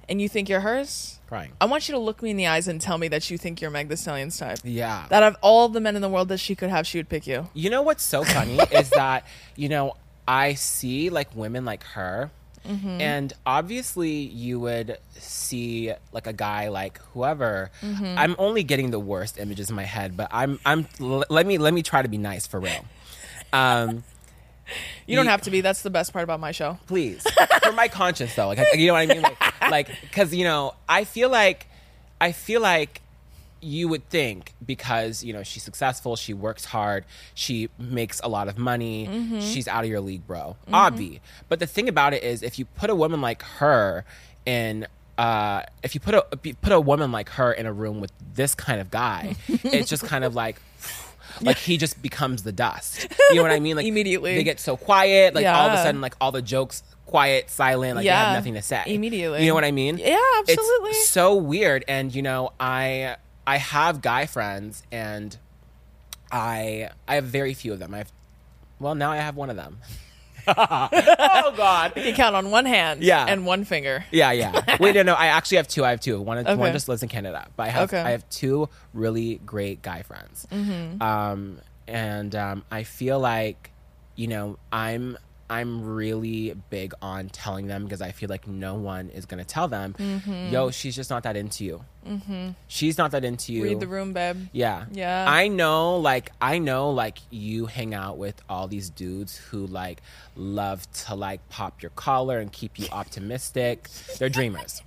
[SPEAKER 2] And you think you're hers?
[SPEAKER 1] crying.
[SPEAKER 2] I want you to look me in the eyes and tell me that you think you're Meg Thee Stallion's type.
[SPEAKER 1] Yeah.
[SPEAKER 2] That of all the men in the world that she could have, she would pick you.
[SPEAKER 1] You know what's so funny is that you know I see like women like her,
[SPEAKER 2] Mm-hmm.
[SPEAKER 1] and obviously you would see like a guy like whoever.
[SPEAKER 2] Mm-hmm.
[SPEAKER 1] I'm only getting the worst images in my head, but I'm I'm l- let me let me try to be nice for real. Um,
[SPEAKER 2] You don't have to be. That's the best part about my show.
[SPEAKER 1] please for my conscience though like you know what i mean like like because you know i feel like i feel like you would think because you know she's successful she works hard she makes a lot of money she's out of your league bro obvi but the thing about it is if you put a woman like her in uh, if you put a you put a woman like her in a room with this kind of guy, it's just kind of like like he just becomes the dust. You know what I mean? Like
[SPEAKER 2] Immediately.
[SPEAKER 1] they get so quiet. Like all of a sudden, like all the jokes quiet, silent. Like they have nothing to say
[SPEAKER 2] Immediately.
[SPEAKER 1] You know what I mean?
[SPEAKER 2] Yeah, absolutely.
[SPEAKER 1] It's so weird, and you know, I I have guy friends, and I I have very few of them. I have well now I have one of them. oh God.
[SPEAKER 2] You can count on one hand
[SPEAKER 1] Yeah.
[SPEAKER 2] and one finger.
[SPEAKER 1] Yeah, yeah. Wait, no, no. I actually have two. I have two. One, one just lives in Canada, but I have
[SPEAKER 2] Okay.
[SPEAKER 1] I have two really great guy friends.
[SPEAKER 2] Mm-hmm.
[SPEAKER 1] Um, and um, I feel like, you know, I'm I'm really big on telling them because I feel like no one is gonna tell them,
[SPEAKER 2] Mm-hmm.
[SPEAKER 1] yo, she's just not that into you. Mm-hmm. She's not that into you.
[SPEAKER 2] Read the room, babe.
[SPEAKER 1] Yeah.
[SPEAKER 2] Yeah.
[SPEAKER 1] I know like I know like you hang out with all these dudes who like love to like pop your collar and keep you optimistic. They're dreamers.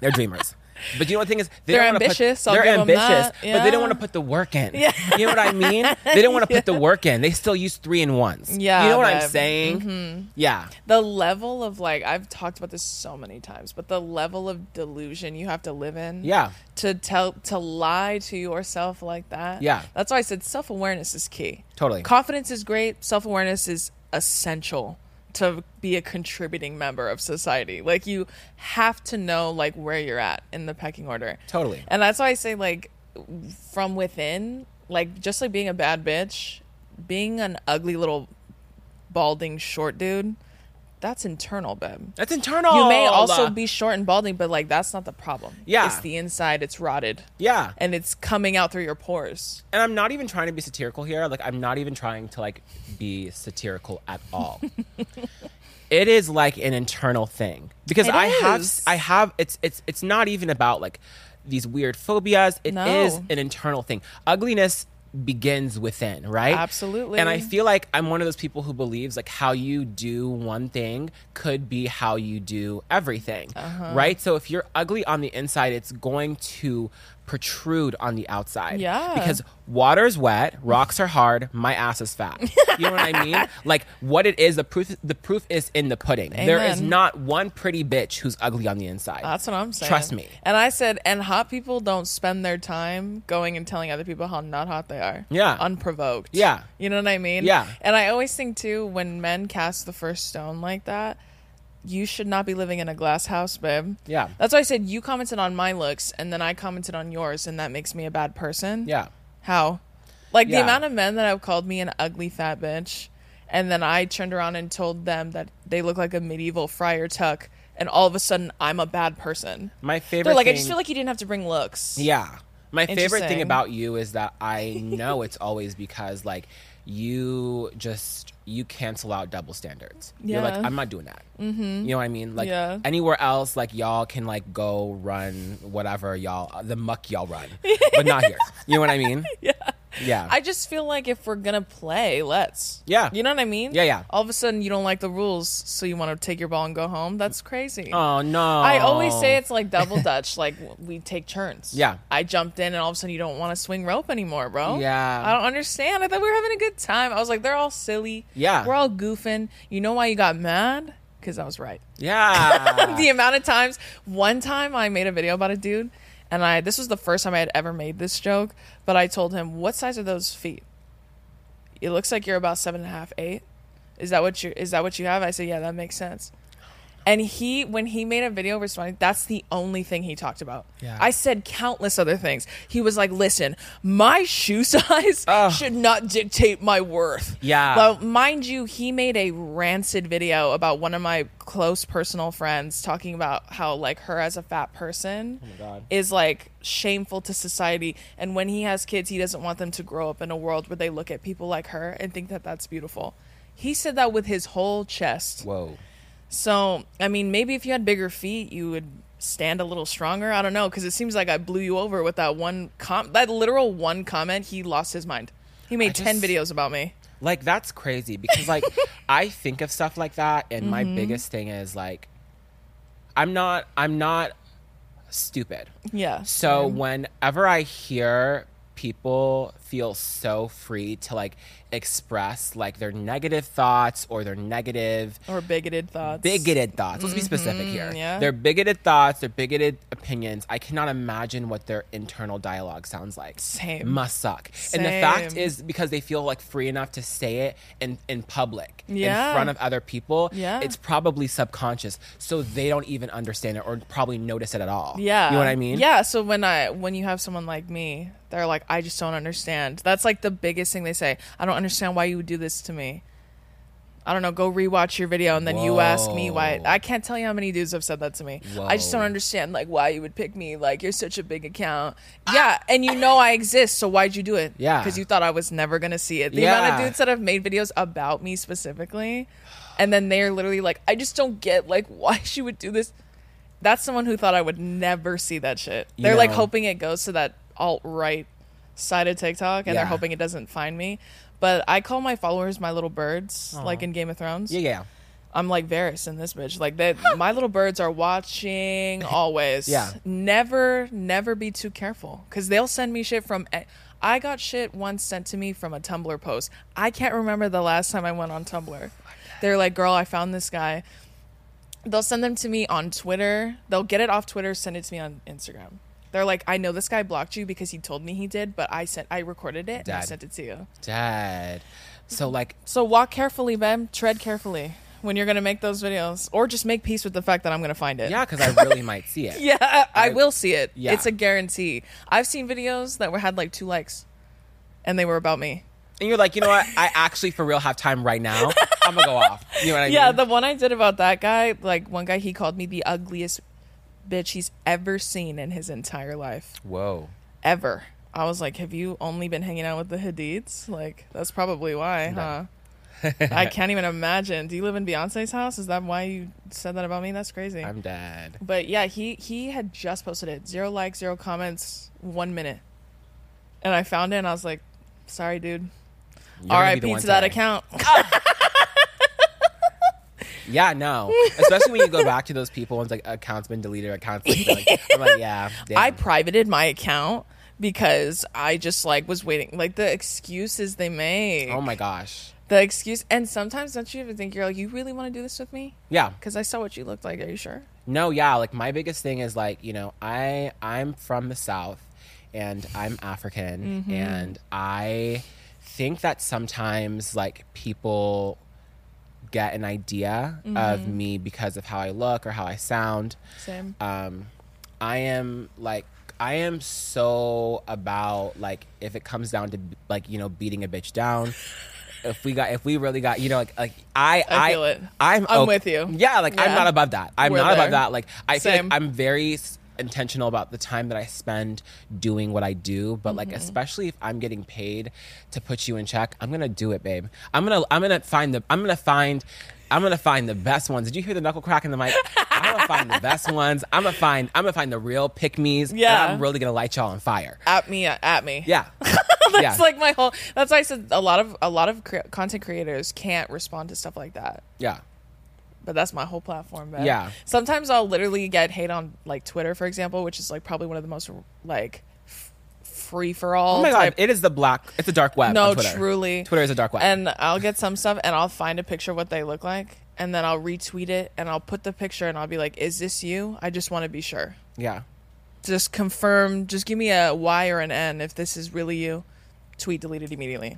[SPEAKER 1] They're dreamers. But you know what the thing is they
[SPEAKER 2] They're ambitious,
[SPEAKER 1] Put, they're ambitious,
[SPEAKER 2] that,
[SPEAKER 1] but they don't want to put the work in.
[SPEAKER 2] Yeah.
[SPEAKER 1] You know what I mean? They don't want to put the work in. They still use three and ones.
[SPEAKER 2] Yeah,
[SPEAKER 1] You know what I'm saying? Mm-hmm. Yeah.
[SPEAKER 2] The level of like I've talked about this so many times, but the level of delusion you have to live in.
[SPEAKER 1] Yeah.
[SPEAKER 2] To tell to lie to yourself like that.
[SPEAKER 1] Yeah.
[SPEAKER 2] That's why I said self awareness is key.
[SPEAKER 1] Totally.
[SPEAKER 2] Confidence is great. Self awareness is essential to be a contributing member of society. Like you have to know like where you're at in the pecking order.
[SPEAKER 1] Totally.
[SPEAKER 2] And that's why I say like from within, like just like being a bad bitch, being an ugly little balding short dude, that's internal, babe.
[SPEAKER 1] That's internal.
[SPEAKER 2] You may also be short and balding, but like that's not the problem.
[SPEAKER 1] Yeah.
[SPEAKER 2] It's the inside, it's rotted.
[SPEAKER 1] Yeah.
[SPEAKER 2] And it's coming out through your pores.
[SPEAKER 1] and I'm not even trying to be satirical here. Like I'm not even trying to like be satirical at all. it is like an internal thing because
[SPEAKER 2] It
[SPEAKER 1] I have. I have it's it's it's not even about like these weird phobias. It is
[SPEAKER 2] No.
[SPEAKER 1] an internal thing. Ugliness begins within, right?
[SPEAKER 2] Absolutely.
[SPEAKER 1] And I feel like I'm one of those people who believes like how you do one thing could be how you do everything,
[SPEAKER 2] Uh-huh.
[SPEAKER 1] right? So if you're ugly on the inside, it's going to protrude on the outside.
[SPEAKER 2] Yeah.
[SPEAKER 1] Because water's wet, rocks are hard, my ass is fat. You know what I mean? Like what it is, the proof the proof is in the pudding. There is not one pretty bitch who's ugly on the inside.
[SPEAKER 2] That's what I'm saying.
[SPEAKER 1] Trust me.
[SPEAKER 2] And I said, and hot people don't spend their time going and telling other people how not hot they are.
[SPEAKER 1] Yeah.
[SPEAKER 2] Unprovoked.
[SPEAKER 1] Yeah.
[SPEAKER 2] You know what I mean?
[SPEAKER 1] Yeah.
[SPEAKER 2] And I always think too, when men cast the first stone like that, you should not be living in a glass house, babe.
[SPEAKER 1] Yeah.
[SPEAKER 2] That's why I said you commented on my looks and then I commented on yours, and that makes me a bad person.
[SPEAKER 1] yeah.
[SPEAKER 2] How? Like the amount of men that have called me an ugly fat bitch, and then I turned around and told them that they look like a medieval friar tuck, and all of a sudden I'm a bad person.
[SPEAKER 1] My favorite
[SPEAKER 2] They're like, I just feel like you didn't have to bring looks.
[SPEAKER 1] Yeah. My favorite thing about you is that I know it's always because like you just you cancel out double standards. You're like, I'm not doing that. Mm-hmm. You know what I mean? Like
[SPEAKER 2] Yeah.
[SPEAKER 1] anywhere else, like y'all can like go run whatever y'all the muck y'all run, but not here. You know what I mean?
[SPEAKER 2] Yeah.
[SPEAKER 1] Yeah.
[SPEAKER 2] I just feel like if we're gonna play, let's.
[SPEAKER 1] Yeah.
[SPEAKER 2] You know what I mean?
[SPEAKER 1] Yeah, yeah.
[SPEAKER 2] All of a sudden, you don't like the rules, so you want to take your ball and go home. That's crazy.
[SPEAKER 1] Oh no!
[SPEAKER 2] I always say it's like double dutch. like we take turns.
[SPEAKER 1] Yeah.
[SPEAKER 2] I jumped in, and all of a sudden you don't want to swing rope anymore, bro.
[SPEAKER 1] Yeah.
[SPEAKER 2] I don't understand. I thought we were having a good time. I was like, they're all silly.
[SPEAKER 1] Yeah.
[SPEAKER 2] We're all goofing. You know why you got mad? Because I was right.
[SPEAKER 1] yeah.
[SPEAKER 2] the amount of times. One time I made a video about a dude, and I this was the first time I had ever made this joke. But I told him, "What size are those feet? It looks like you're about seven and a half, eight. Is that what you is that what you have?" I said, "Yeah, that makes sense." And he, when he made a video responding, that's the only thing he talked about.
[SPEAKER 1] Yeah.
[SPEAKER 2] I said countless other things. He was like, "Listen, my shoe size
[SPEAKER 1] Ugh.
[SPEAKER 2] should not dictate my worth."
[SPEAKER 1] Yeah.
[SPEAKER 2] Well, mind you, he made a rancid video about one of my close personal friends talking about how like her as a fat person
[SPEAKER 1] Oh
[SPEAKER 2] is like shameful to society and when he has kids he doesn't want them to grow up in a world where they look at people like her and think that that's beautiful. He said that with his whole chest.
[SPEAKER 1] Whoa.
[SPEAKER 2] So, I mean, maybe if you had bigger feet, you would stand a little stronger. I don't know because it seems like I blew you over with that one com that literal one comment. He lost his mind. He made
[SPEAKER 1] I
[SPEAKER 2] 10 videos about me.
[SPEAKER 1] Like that's crazy because like I think of stuff like that and my
[SPEAKER 2] Mm-hmm.
[SPEAKER 1] biggest thing is like I'm not I'm not stupid.
[SPEAKER 2] Yeah.
[SPEAKER 1] So whenever I hear people feel so free to like express like their negative thoughts or their negative
[SPEAKER 2] or bigoted thoughts.
[SPEAKER 1] bigoted thoughts. Let's be specific here.
[SPEAKER 2] Mm-hmm. yeah.
[SPEAKER 1] Their bigoted thoughts, their bigoted opinions. I cannot imagine what their internal dialogue sounds like.
[SPEAKER 2] Same.
[SPEAKER 1] Must suck. Same. And the fact is because they feel like free enough to say it in, in public,
[SPEAKER 2] Yeah.
[SPEAKER 1] in front of other people,
[SPEAKER 2] Yeah.
[SPEAKER 1] it's probably subconscious. So they don't even understand it or probably notice it at all.
[SPEAKER 2] Yeah.
[SPEAKER 1] You know what I mean?
[SPEAKER 2] Yeah. So when I when you have someone like me, they're like, I just don't understand. That's like the biggest thing they say. I don't understand why you would do this to me. I don't know. Go rewatch your video, and then you ask me why. I can't tell you how many dudes have said that to me. I just don't understand like why you would pick me. Like you're such a big account. Yeah, and you know I exist, so why'd you do it?
[SPEAKER 1] Yeah.
[SPEAKER 2] because you thought I was never gonna see it. The amount of dudes that have made videos about me specifically, and then they're literally like, I just don't get like why she would do this. That's someone who thought I would never see that shit. They're like
[SPEAKER 1] know.
[SPEAKER 2] hoping it goes to that alt right side of TikTok, and they're hoping it doesn't find me. But I call my followers my little birds, like in Game of Thrones.
[SPEAKER 1] Yeah, yeah.
[SPEAKER 2] I'm like Varys in this bitch. Like that, my little birds are watching always.
[SPEAKER 1] Yeah.
[SPEAKER 2] Never, never be too careful because they'll send me shit from. I got shit once sent to me from a Tumblr post. I can't remember the last time I went on Tumblr. They're like, "Girl, I found this guy." They'll send them to me on Twitter. They'll get it off Twitter, send it to me on Instagram. They're like, "I know this guy blocked you because he told me he did, but I sent, I recorded it and I sent it to you."
[SPEAKER 1] Dad. So mm-hmm. like
[SPEAKER 2] So walk carefully, babe. Tread carefully when you're gonna make those videos, or just make peace with the fact that I'm gonna find it.
[SPEAKER 1] yeah, because I really might see it.
[SPEAKER 2] yeah, I,
[SPEAKER 1] I-
[SPEAKER 2] will see it.
[SPEAKER 1] Yeah.
[SPEAKER 2] It's a guarantee. I've seen videos that were had like two likes, and they were about me.
[SPEAKER 1] And you're like, you know what? I actually for real have time right now. I'm gonna go off. You know what I mean?
[SPEAKER 2] Yeah, the one I did about that guy, like one guy, he called me the ugliest bitch he's ever seen in his entire life,
[SPEAKER 1] Whoa.
[SPEAKER 2] ever. I was like, have you only been hanging out with the Hadids? Like, that's probably why, huh? I can't even imagine. Do you live in Beyonce's house? Is that why you said that about me? That's crazy.
[SPEAKER 1] I'm dead.
[SPEAKER 2] But yeah, he he had just posted it. Zero likes, zero comments, one minute. And I found it and I was like, sorry, dude.
[SPEAKER 1] You're gonna be the
[SPEAKER 2] RIP to that account. Ah!
[SPEAKER 1] Yeah, no. Especially when you go back to those people and it's like accounts been deleted, accounts like, like I'm like, yeah. Damn.
[SPEAKER 2] I privated my account because I just like was waiting. Like the excuses they make.
[SPEAKER 1] oh my gosh.
[SPEAKER 2] The excuse and sometimes don't you even think you're like, you really want to do this with me?
[SPEAKER 1] Yeah.
[SPEAKER 2] Because I saw what you looked like. Are you sure?
[SPEAKER 1] No, yeah, like my biggest thing is like, you know, I I'm from the south and I'm African
[SPEAKER 2] Mm-hmm.
[SPEAKER 1] and I think that sometimes like people get an idea
[SPEAKER 2] Mm-hmm.
[SPEAKER 1] of me because of how I look or how I sound.
[SPEAKER 2] Same.
[SPEAKER 1] um i am like i am so about like if it comes down to like you know beating a bitch down if we got if we really got you know like like i
[SPEAKER 2] I feel it.
[SPEAKER 1] i'm
[SPEAKER 2] I'm
[SPEAKER 1] okay-
[SPEAKER 2] with you.
[SPEAKER 1] yeah like i'm not above that i'm
[SPEAKER 2] We're
[SPEAKER 1] not
[SPEAKER 2] there.
[SPEAKER 1] above that like i feel like
[SPEAKER 2] Same.
[SPEAKER 1] i'm very intentional about the time that i spend doing what i do but like
[SPEAKER 2] Mm-hmm.
[SPEAKER 1] especially if i'm getting paid to put you in check i'm gonna do it babe i'm gonna i'm gonna find the i'm gonna find I'm gonna find the best ones. Did you hear the knuckle crack in the mic? I'm gonna find the best ones. I'm gonna find. I'm gonna find the real pick me's.
[SPEAKER 2] Yeah.
[SPEAKER 1] I'm really gonna light y'all on fire.
[SPEAKER 2] At me, at me.
[SPEAKER 1] Yeah.
[SPEAKER 2] that's
[SPEAKER 1] Yeah.
[SPEAKER 2] like my whole. That's why I said a lot of a lot of cre- content creators can't respond to stuff like that.
[SPEAKER 1] Yeah.
[SPEAKER 2] But that's my whole platform. Man.
[SPEAKER 1] Yeah.
[SPEAKER 2] Sometimes I'll literally get hate on like Twitter, for example, which is like probably one of the most like f- free for all.
[SPEAKER 1] Oh my god,
[SPEAKER 2] type.
[SPEAKER 1] it is the black. It's a dark web.
[SPEAKER 2] No,
[SPEAKER 1] Twitter.
[SPEAKER 2] truly.
[SPEAKER 1] Twitter is a dark web.
[SPEAKER 2] and I'll get some stuff and I'll find a picture of what they look like and then I'll retweet it and I'll put the picture and I'll be like, "Is this you?" I just want to be sure.
[SPEAKER 1] yeah.
[SPEAKER 2] Just confirm. Just give me a Y or an N if this is really you. Tweet deleted immediately.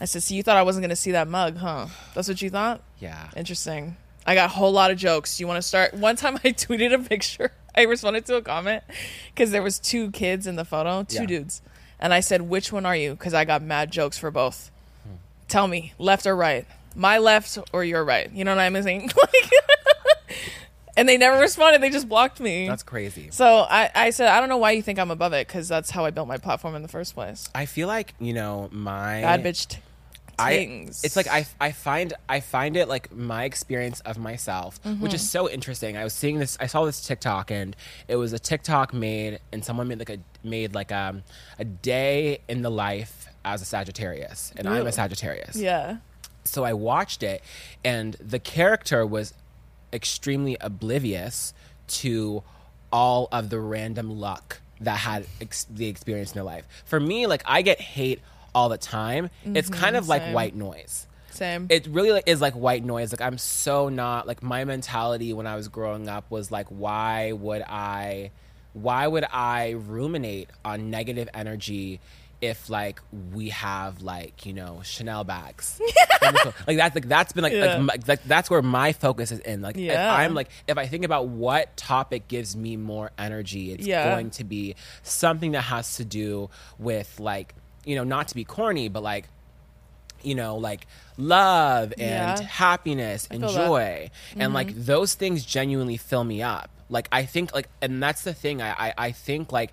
[SPEAKER 2] I said, "See, you thought I wasn't going to see that mug, huh? That's what you thought?
[SPEAKER 1] Yeah.
[SPEAKER 2] Interesting. I got a whole lot of jokes. You want to start? One time I tweeted a picture. I responded to a comment because there was two kids in the photo, two
[SPEAKER 1] Yeah.
[SPEAKER 2] dudes, and I said, "Which one are you?" Because I got mad jokes for both. Hmm. Tell me, left or right? My left or your right? You know what I'm saying? Like, and they never responded. They just blocked me.
[SPEAKER 1] That's crazy.
[SPEAKER 2] so I, I said, I don't know why you think I'm above it because that's how I built my platform in the first place.
[SPEAKER 1] I feel like you know my
[SPEAKER 2] Bad bitch. T-
[SPEAKER 1] I, it's like I, I find I find it like my experience of myself, which
[SPEAKER 2] Mm-hmm.
[SPEAKER 1] is so interesting. I was seeing this, I saw this TikTok, and it was a TikTok made, and someone made like a made like um a day in the life as a Sagittarius, and I'm a Sagittarius.
[SPEAKER 2] yeah.
[SPEAKER 1] So I watched it, and the character was extremely oblivious to all of the random luck that had ex- the experience in their life. For me, like I get hate all the time. it's kind of like
[SPEAKER 2] Mm-hmm.
[SPEAKER 1] white noise.
[SPEAKER 2] Same.
[SPEAKER 1] It really like, is like white noise. Like I'm so not like my mentality when I was growing up was like, why would I, why would I ruminate on negative energy? If like we have like you know Chanel bags, like that's like that's been like,
[SPEAKER 2] Yeah.
[SPEAKER 1] like, my, like that's where my focus is in. Like if I'm like if I think about what topic gives me more energy, it's
[SPEAKER 2] Yeah.
[SPEAKER 1] going to be something that has to do with like you know not to be corny, but like you know, like love and
[SPEAKER 2] Yeah.
[SPEAKER 1] happiness and joy. And like those things genuinely fill me up. Like I think like and that's the thing. I, I, I think like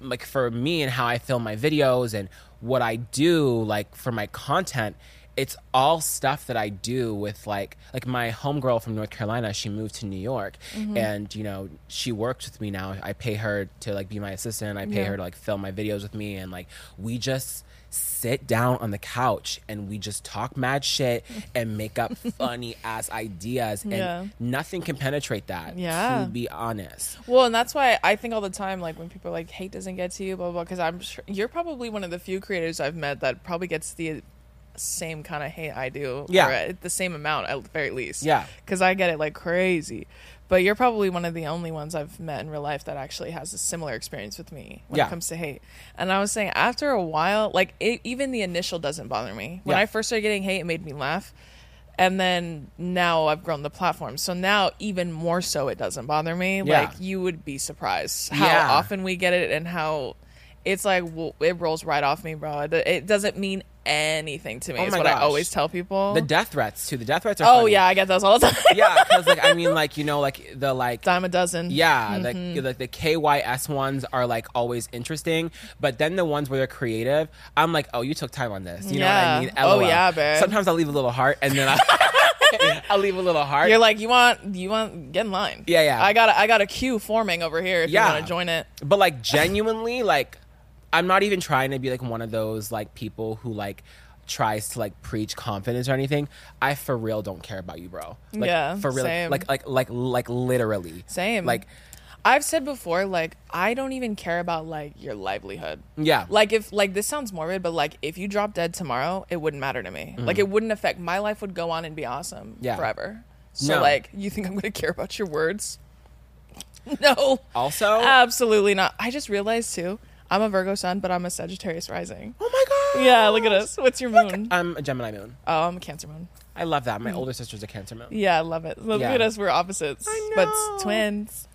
[SPEAKER 1] like for me and how I film my videos and what I do like for my content, it's all stuff that I do with like like my homegirl from North Carolina, she moved to New York mm-hmm. and you know, she works with me now. I pay her to like be my assistant. I pay
[SPEAKER 2] Yeah.
[SPEAKER 1] her to like film my videos with me and like we just sit down on the couch and we just talk mad shit and make up funny ass ideas and
[SPEAKER 2] Yeah.
[SPEAKER 1] nothing can penetrate that
[SPEAKER 2] Yeah.
[SPEAKER 1] to be honest
[SPEAKER 2] Well, and that's why I think all the time, like when people are like hate doesn't get to you, blah blah. Because I'm sure you're probably one of the few creators I've met that probably gets the same kind of hate I do.
[SPEAKER 1] Yeah.
[SPEAKER 2] or at the same amount at the very least.
[SPEAKER 1] Yeah.
[SPEAKER 2] because I get it like crazy. But you're probably one of the only ones I've met in real life that actually has a similar experience with me when
[SPEAKER 1] Yeah.
[SPEAKER 2] it comes to hate. And I was saying, after a while, like it, even the initial doesn't bother me. When
[SPEAKER 1] Yeah.
[SPEAKER 2] I first started getting hate, it made me laugh and then now I've grown the platform. So now even more so it doesn't bother me.
[SPEAKER 1] Yeah.
[SPEAKER 2] Like you would be surprised how often we get it and how it's like w- it rolls right off me, bro. It, it doesn't mean anything to me.
[SPEAKER 1] Oh
[SPEAKER 2] is what I always tell people.
[SPEAKER 1] the death threats too the death threats are
[SPEAKER 2] oh
[SPEAKER 1] funny.
[SPEAKER 2] yeah, I get those all the time.
[SPEAKER 1] yeah because like i mean like you know like the like
[SPEAKER 2] Dime a dozen.
[SPEAKER 1] Yeah,
[SPEAKER 2] Mm-hmm.
[SPEAKER 1] like like the KYS ones are like always interesting, but then the ones where they're creative, I'm like, oh, you took time on this. You know what I
[SPEAKER 2] Yeah.
[SPEAKER 1] mean?
[SPEAKER 2] Oh, yeah, babe.
[SPEAKER 1] Sometimes I'll leave a little heart, and then I, I'll leave a little heart.
[SPEAKER 2] You're like, you want, you want, get in line.
[SPEAKER 1] Yeah, yeah.
[SPEAKER 2] I got, a, I got a queue forming over here. If
[SPEAKER 1] Yeah.
[SPEAKER 2] you want to join it.
[SPEAKER 1] but like genuinely, like I'm not even trying to be like one of those like people who like tries to like preach confidence or anything. I for real don't care about you, bro. Like,
[SPEAKER 2] Yeah,
[SPEAKER 1] for real,
[SPEAKER 2] same.
[SPEAKER 1] like like like like literally,
[SPEAKER 2] Same.
[SPEAKER 1] Like
[SPEAKER 2] I've said before, like I don't even care about like your livelihood.
[SPEAKER 1] yeah,
[SPEAKER 2] Like if like this sounds morbid, but like if you drop dead tomorrow, it wouldn't matter to me. Like it wouldn't affect my life. Would go on and be awesome
[SPEAKER 1] Mm-hmm. Yeah.
[SPEAKER 2] forever. So
[SPEAKER 1] No.
[SPEAKER 2] like, you think I'm gonna care about your words? no,
[SPEAKER 1] Also,
[SPEAKER 2] absolutely not. I just realized too. I'm a Virgo sun, but I'm a Sagittarius rising.
[SPEAKER 1] oh my god,
[SPEAKER 2] Yeah, look at us. What's your moon?
[SPEAKER 1] I'm a Gemini moon.
[SPEAKER 2] Oh, I'm a Cancer moon.
[SPEAKER 1] I love that. My mm. older sister's a Cancer moon.
[SPEAKER 2] Yeah, I love it. Look
[SPEAKER 1] Yeah.
[SPEAKER 2] at us. We're opposites,
[SPEAKER 1] I
[SPEAKER 2] but
[SPEAKER 1] know.
[SPEAKER 2] twins.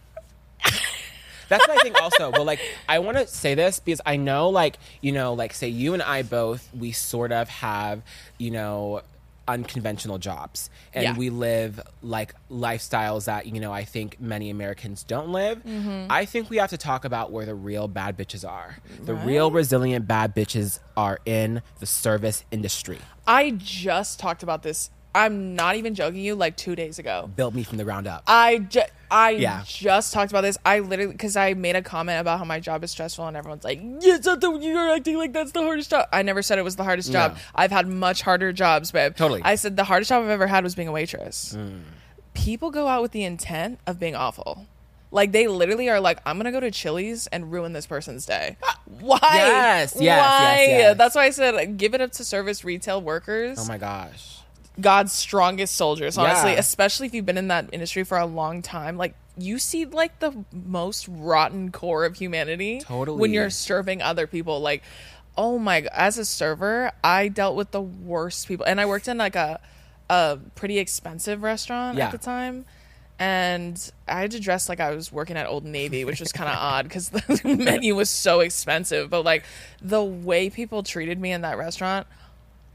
[SPEAKER 1] That's what I think also. But like I want to say this because I know like, you know, like say you and I both we sort of have, you know, unconventional jobs and
[SPEAKER 2] Yeah.
[SPEAKER 1] we live like lifestyles that, you know, I think many Americans don't live.
[SPEAKER 2] Mm-hmm.
[SPEAKER 1] I think we have to talk about where the real bad bitches are. The real resilient bad bitches are in the service industry.
[SPEAKER 2] I just talked about this I'm not even joking you. Like two days ago,
[SPEAKER 1] Built me from the ground up.
[SPEAKER 2] I just I
[SPEAKER 1] Yeah.
[SPEAKER 2] just talked about this. I literally because I made a comment about how my job is stressful, and everyone's like, "Yeah, it's not the you're acting like that's the hardest job." I never said it was the hardest job. I've had much harder jobs, babe.
[SPEAKER 1] Totally.
[SPEAKER 2] I said the hardest job I've ever had was being a waitress.
[SPEAKER 1] Hmm.
[SPEAKER 2] People go out with the intent of being awful. Like they literally are like, I'm gonna go to Chili's and ruin this person's day. Why?
[SPEAKER 1] Yes, yes, yes,
[SPEAKER 2] Why?
[SPEAKER 1] yes.
[SPEAKER 2] That's why I said like, give it up to service retail workers.
[SPEAKER 1] oh my gosh.
[SPEAKER 2] God's strongest soldiers, honestly,
[SPEAKER 1] Yeah.
[SPEAKER 2] especially if you've been in that industry for a long time. Like you see like the most rotten core of humanity
[SPEAKER 1] Totally.
[SPEAKER 2] when you're serving other people. Like, oh my as a server, I dealt with the worst people. And I worked in like a a pretty expensive restaurant
[SPEAKER 1] Yeah.
[SPEAKER 2] at the time. And I had to dress like I was working at Old Navy, which was kind of odd because the menu was so expensive. But like the way people treated me in that restaurant,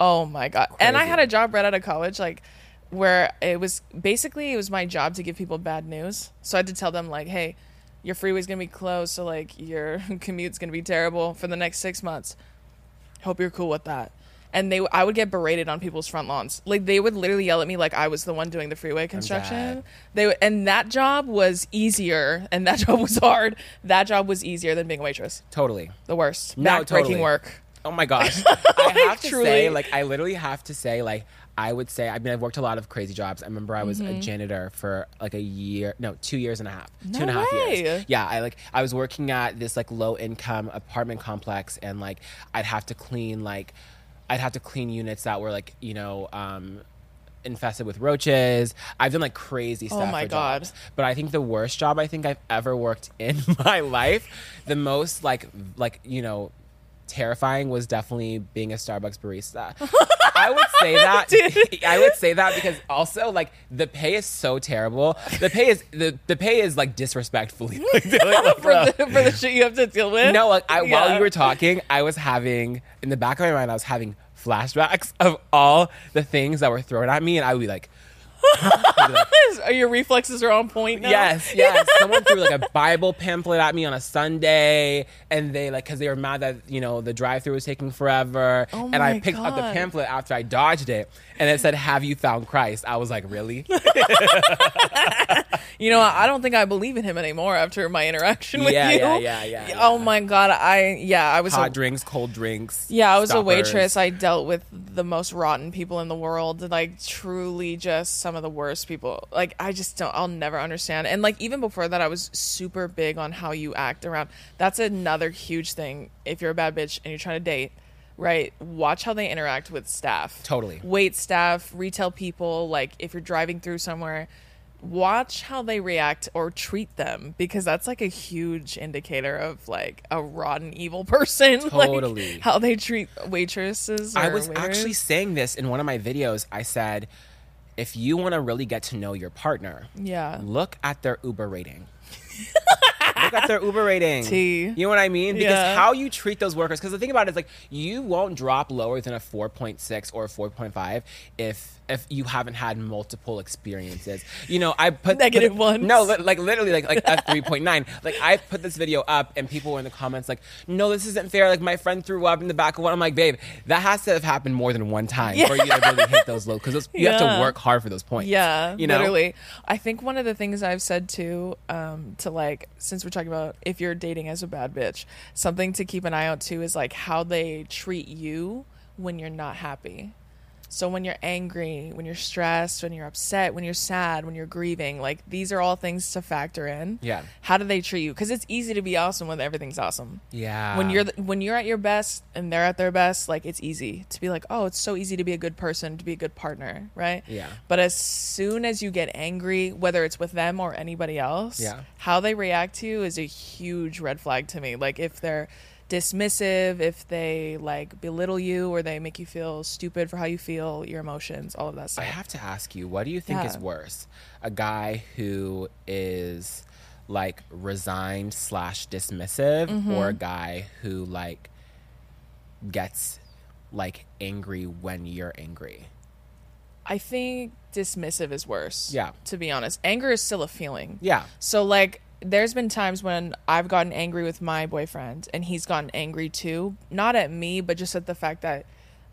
[SPEAKER 2] Oh my god! And I had a job right out of college, like where it was basically it was my job to give people bad news. So I had to tell them like, "Hey, your freeway's gonna be closed, so like your commute's gonna be terrible for the next six months. Hope you're cool with that." And they, I would get berated on people's front lawns. Like they would literally yell at me like I was the one doing the freeway construction. They would, and that job was easier, and that job was hard. That job was easier than being a waitress.
[SPEAKER 1] Totally.
[SPEAKER 2] The worst.
[SPEAKER 1] No,
[SPEAKER 2] Backbreaking
[SPEAKER 1] totally.
[SPEAKER 2] work.
[SPEAKER 1] Oh my gosh. I have to
[SPEAKER 2] truly.
[SPEAKER 1] say, like, I literally have to say, like, I would say, I mean, I've worked a lot of crazy jobs. I remember I was a janitor for like a year, no, two years and a half, two and a half
[SPEAKER 2] way.
[SPEAKER 1] years. Yeah, I like, I was working at this like low income apartment complex, and like, I'd have to clean like, I'd have to clean units that were like, you know, um, infested with roaches. I've done like crazy stuff.
[SPEAKER 2] Oh my God.
[SPEAKER 1] jobs. But I think the worst job I think I've ever worked in my life, the most like like you know terrifying was definitely being a Starbucks barista. I would say that I would say that because also like the pay is so terrible. The pay is the, the pay is like disrespectfully like, like,
[SPEAKER 2] for the, for the shit you have to deal with.
[SPEAKER 1] no, like I, while you were talking, I was having in the back of my mind, I was having flashbacks of all the things that were thrown at me, and I would be like,
[SPEAKER 2] your reflexes are on point now?
[SPEAKER 1] Yes, yes. Someone threw like a Bible pamphlet at me on a Sunday, and they like because they were mad that you know the drive-through was taking forever,
[SPEAKER 2] Oh
[SPEAKER 1] and I
[SPEAKER 2] my
[SPEAKER 1] picked up the pamphlet after I dodged it, and it said, "Have you found Christ?" I was like, "Really?"
[SPEAKER 2] You know, I don't think I believe in him anymore after my interaction with
[SPEAKER 1] Yeah,
[SPEAKER 2] you.
[SPEAKER 1] yeah, yeah, yeah,
[SPEAKER 2] Oh my god, I yeah, I was
[SPEAKER 1] Hot
[SPEAKER 2] a,
[SPEAKER 1] drinks, cold drinks.
[SPEAKER 2] yeah, I was a waitress. I dealt with the most rotten people in the world, like truly just some of the worst people. Like I just don't I'll never understand. And like even before that I was super big on how you act around. That's another huge thing if you're a bad bitch and you're trying to date. Right, watch how they interact with staff.
[SPEAKER 1] Totally.
[SPEAKER 2] wait staff, retail people, like if you're driving through somewhere, watch how they react or treat them because that's like a huge indicator of like a rotten evil person. like,
[SPEAKER 1] Totally.
[SPEAKER 2] how they treat waitresses.
[SPEAKER 1] I was
[SPEAKER 2] waiters.
[SPEAKER 1] actually saying this in one of my videos. I said, if you want to really get to know your partner,
[SPEAKER 2] yeah.
[SPEAKER 1] look at their Uber rating. look at their Uber rating.
[SPEAKER 2] T.
[SPEAKER 1] You know what I mean? Because
[SPEAKER 2] Yeah.
[SPEAKER 1] how you treat those workers. Because the thing about it is, like, you won't drop lower than a 4.6 or a 4.5 if if you haven't had multiple experiences. You know, I put
[SPEAKER 2] Negative ones.
[SPEAKER 1] No, li- like literally, like like a 3.9. Like I put this video up, and people were in the comments like, "No, this isn't fair." Like my friend threw up in the back of one. I'm like, babe, that has to have happened more than one time for you to really hit those lows because you have to work hard for those points.
[SPEAKER 2] Yeah,
[SPEAKER 1] you know.
[SPEAKER 2] literally. I think one of the things I've said too, um, to like, since we're talking about if you're dating as a bad bitch, something to keep an eye out too is like how they treat you when you're not happy. So when you're angry, when you're stressed, when you're upset, when you're sad, when you're grieving, like these are all things to factor in.
[SPEAKER 1] Yeah.
[SPEAKER 2] How do they treat you? Because it's easy to be awesome when everything's awesome.
[SPEAKER 1] Yeah.
[SPEAKER 2] When you're when you're at your best and they're at their best, like it's easy to be like, oh, it's so easy to be a good person, to be a good partner, right?
[SPEAKER 1] Yeah.
[SPEAKER 2] But as soon as you get angry, whether it's with them or anybody else,
[SPEAKER 1] Yeah.
[SPEAKER 2] how they react to you is a huge red flag to me. Like if they're dismissive, if they like belittle you or they make you feel stupid for how you feel, your emotions, all of that stuff.
[SPEAKER 1] I have to ask you, what do you think is worse? A guy who is like resigned slash dismissive,
[SPEAKER 2] Mm-hmm.
[SPEAKER 1] or a guy who like gets like angry when you're angry?
[SPEAKER 2] I think dismissive is worse.
[SPEAKER 1] Yeah.
[SPEAKER 2] To be honest, anger is still a feeling.
[SPEAKER 1] Yeah.
[SPEAKER 2] So like there's been times when I've gotten angry with my boyfriend and he's gotten angry too, not at me, but just at the fact that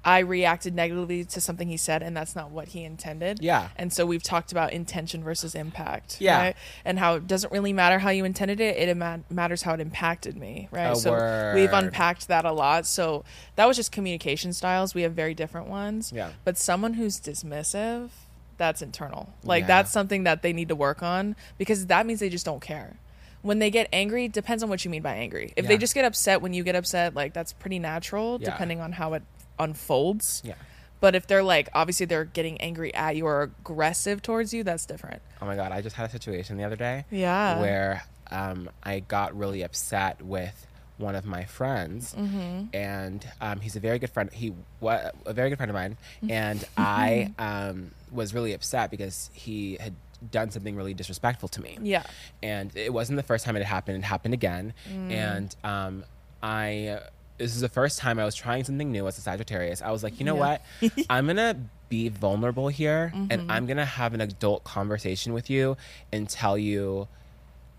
[SPEAKER 2] I reacted negatively to something he said, and that's not what he intended.
[SPEAKER 1] Yeah.
[SPEAKER 2] And so we've talked about intention versus impact.
[SPEAKER 1] Yeah.
[SPEAKER 2] Right? And how it doesn't really matter how you intended it; it matters how it impacted me. Right.
[SPEAKER 1] A
[SPEAKER 2] so we've unpacked that a lot. So that was just communication styles. We have very different ones.
[SPEAKER 1] Yeah.
[SPEAKER 2] But someone who's dismissive, that's internal. Like
[SPEAKER 1] Yeah.
[SPEAKER 2] that's something that they need to work on because that means they just don't care. When they get angry, depends on what you mean by angry. If they just get upset when you get upset, like that's pretty natural
[SPEAKER 1] Yeah.
[SPEAKER 2] depending on how it unfolds.
[SPEAKER 1] Yeah.
[SPEAKER 2] But if they're like obviously they're getting angry at you or aggressive towards you, that's different.
[SPEAKER 1] Oh my god, I just had a situation the other day.
[SPEAKER 2] Yeah.
[SPEAKER 1] Where um, I got really upset with one of my friends,
[SPEAKER 2] Mm-hmm.
[SPEAKER 1] and um, he's a very good friend. He was a very good friend of mine, and I um, was really upset because he had done something really disrespectful to me.
[SPEAKER 2] Yeah.
[SPEAKER 1] and it wasn't the first time it had happened. It happened again,
[SPEAKER 2] Mm.
[SPEAKER 1] and um, I. This is the first time I was trying something new as a Sagittarius. I was like, you know
[SPEAKER 2] Yeah.
[SPEAKER 1] what? I'm gonna be vulnerable here,
[SPEAKER 2] Mm-hmm.
[SPEAKER 1] and I'm gonna have an adult conversation with you and tell you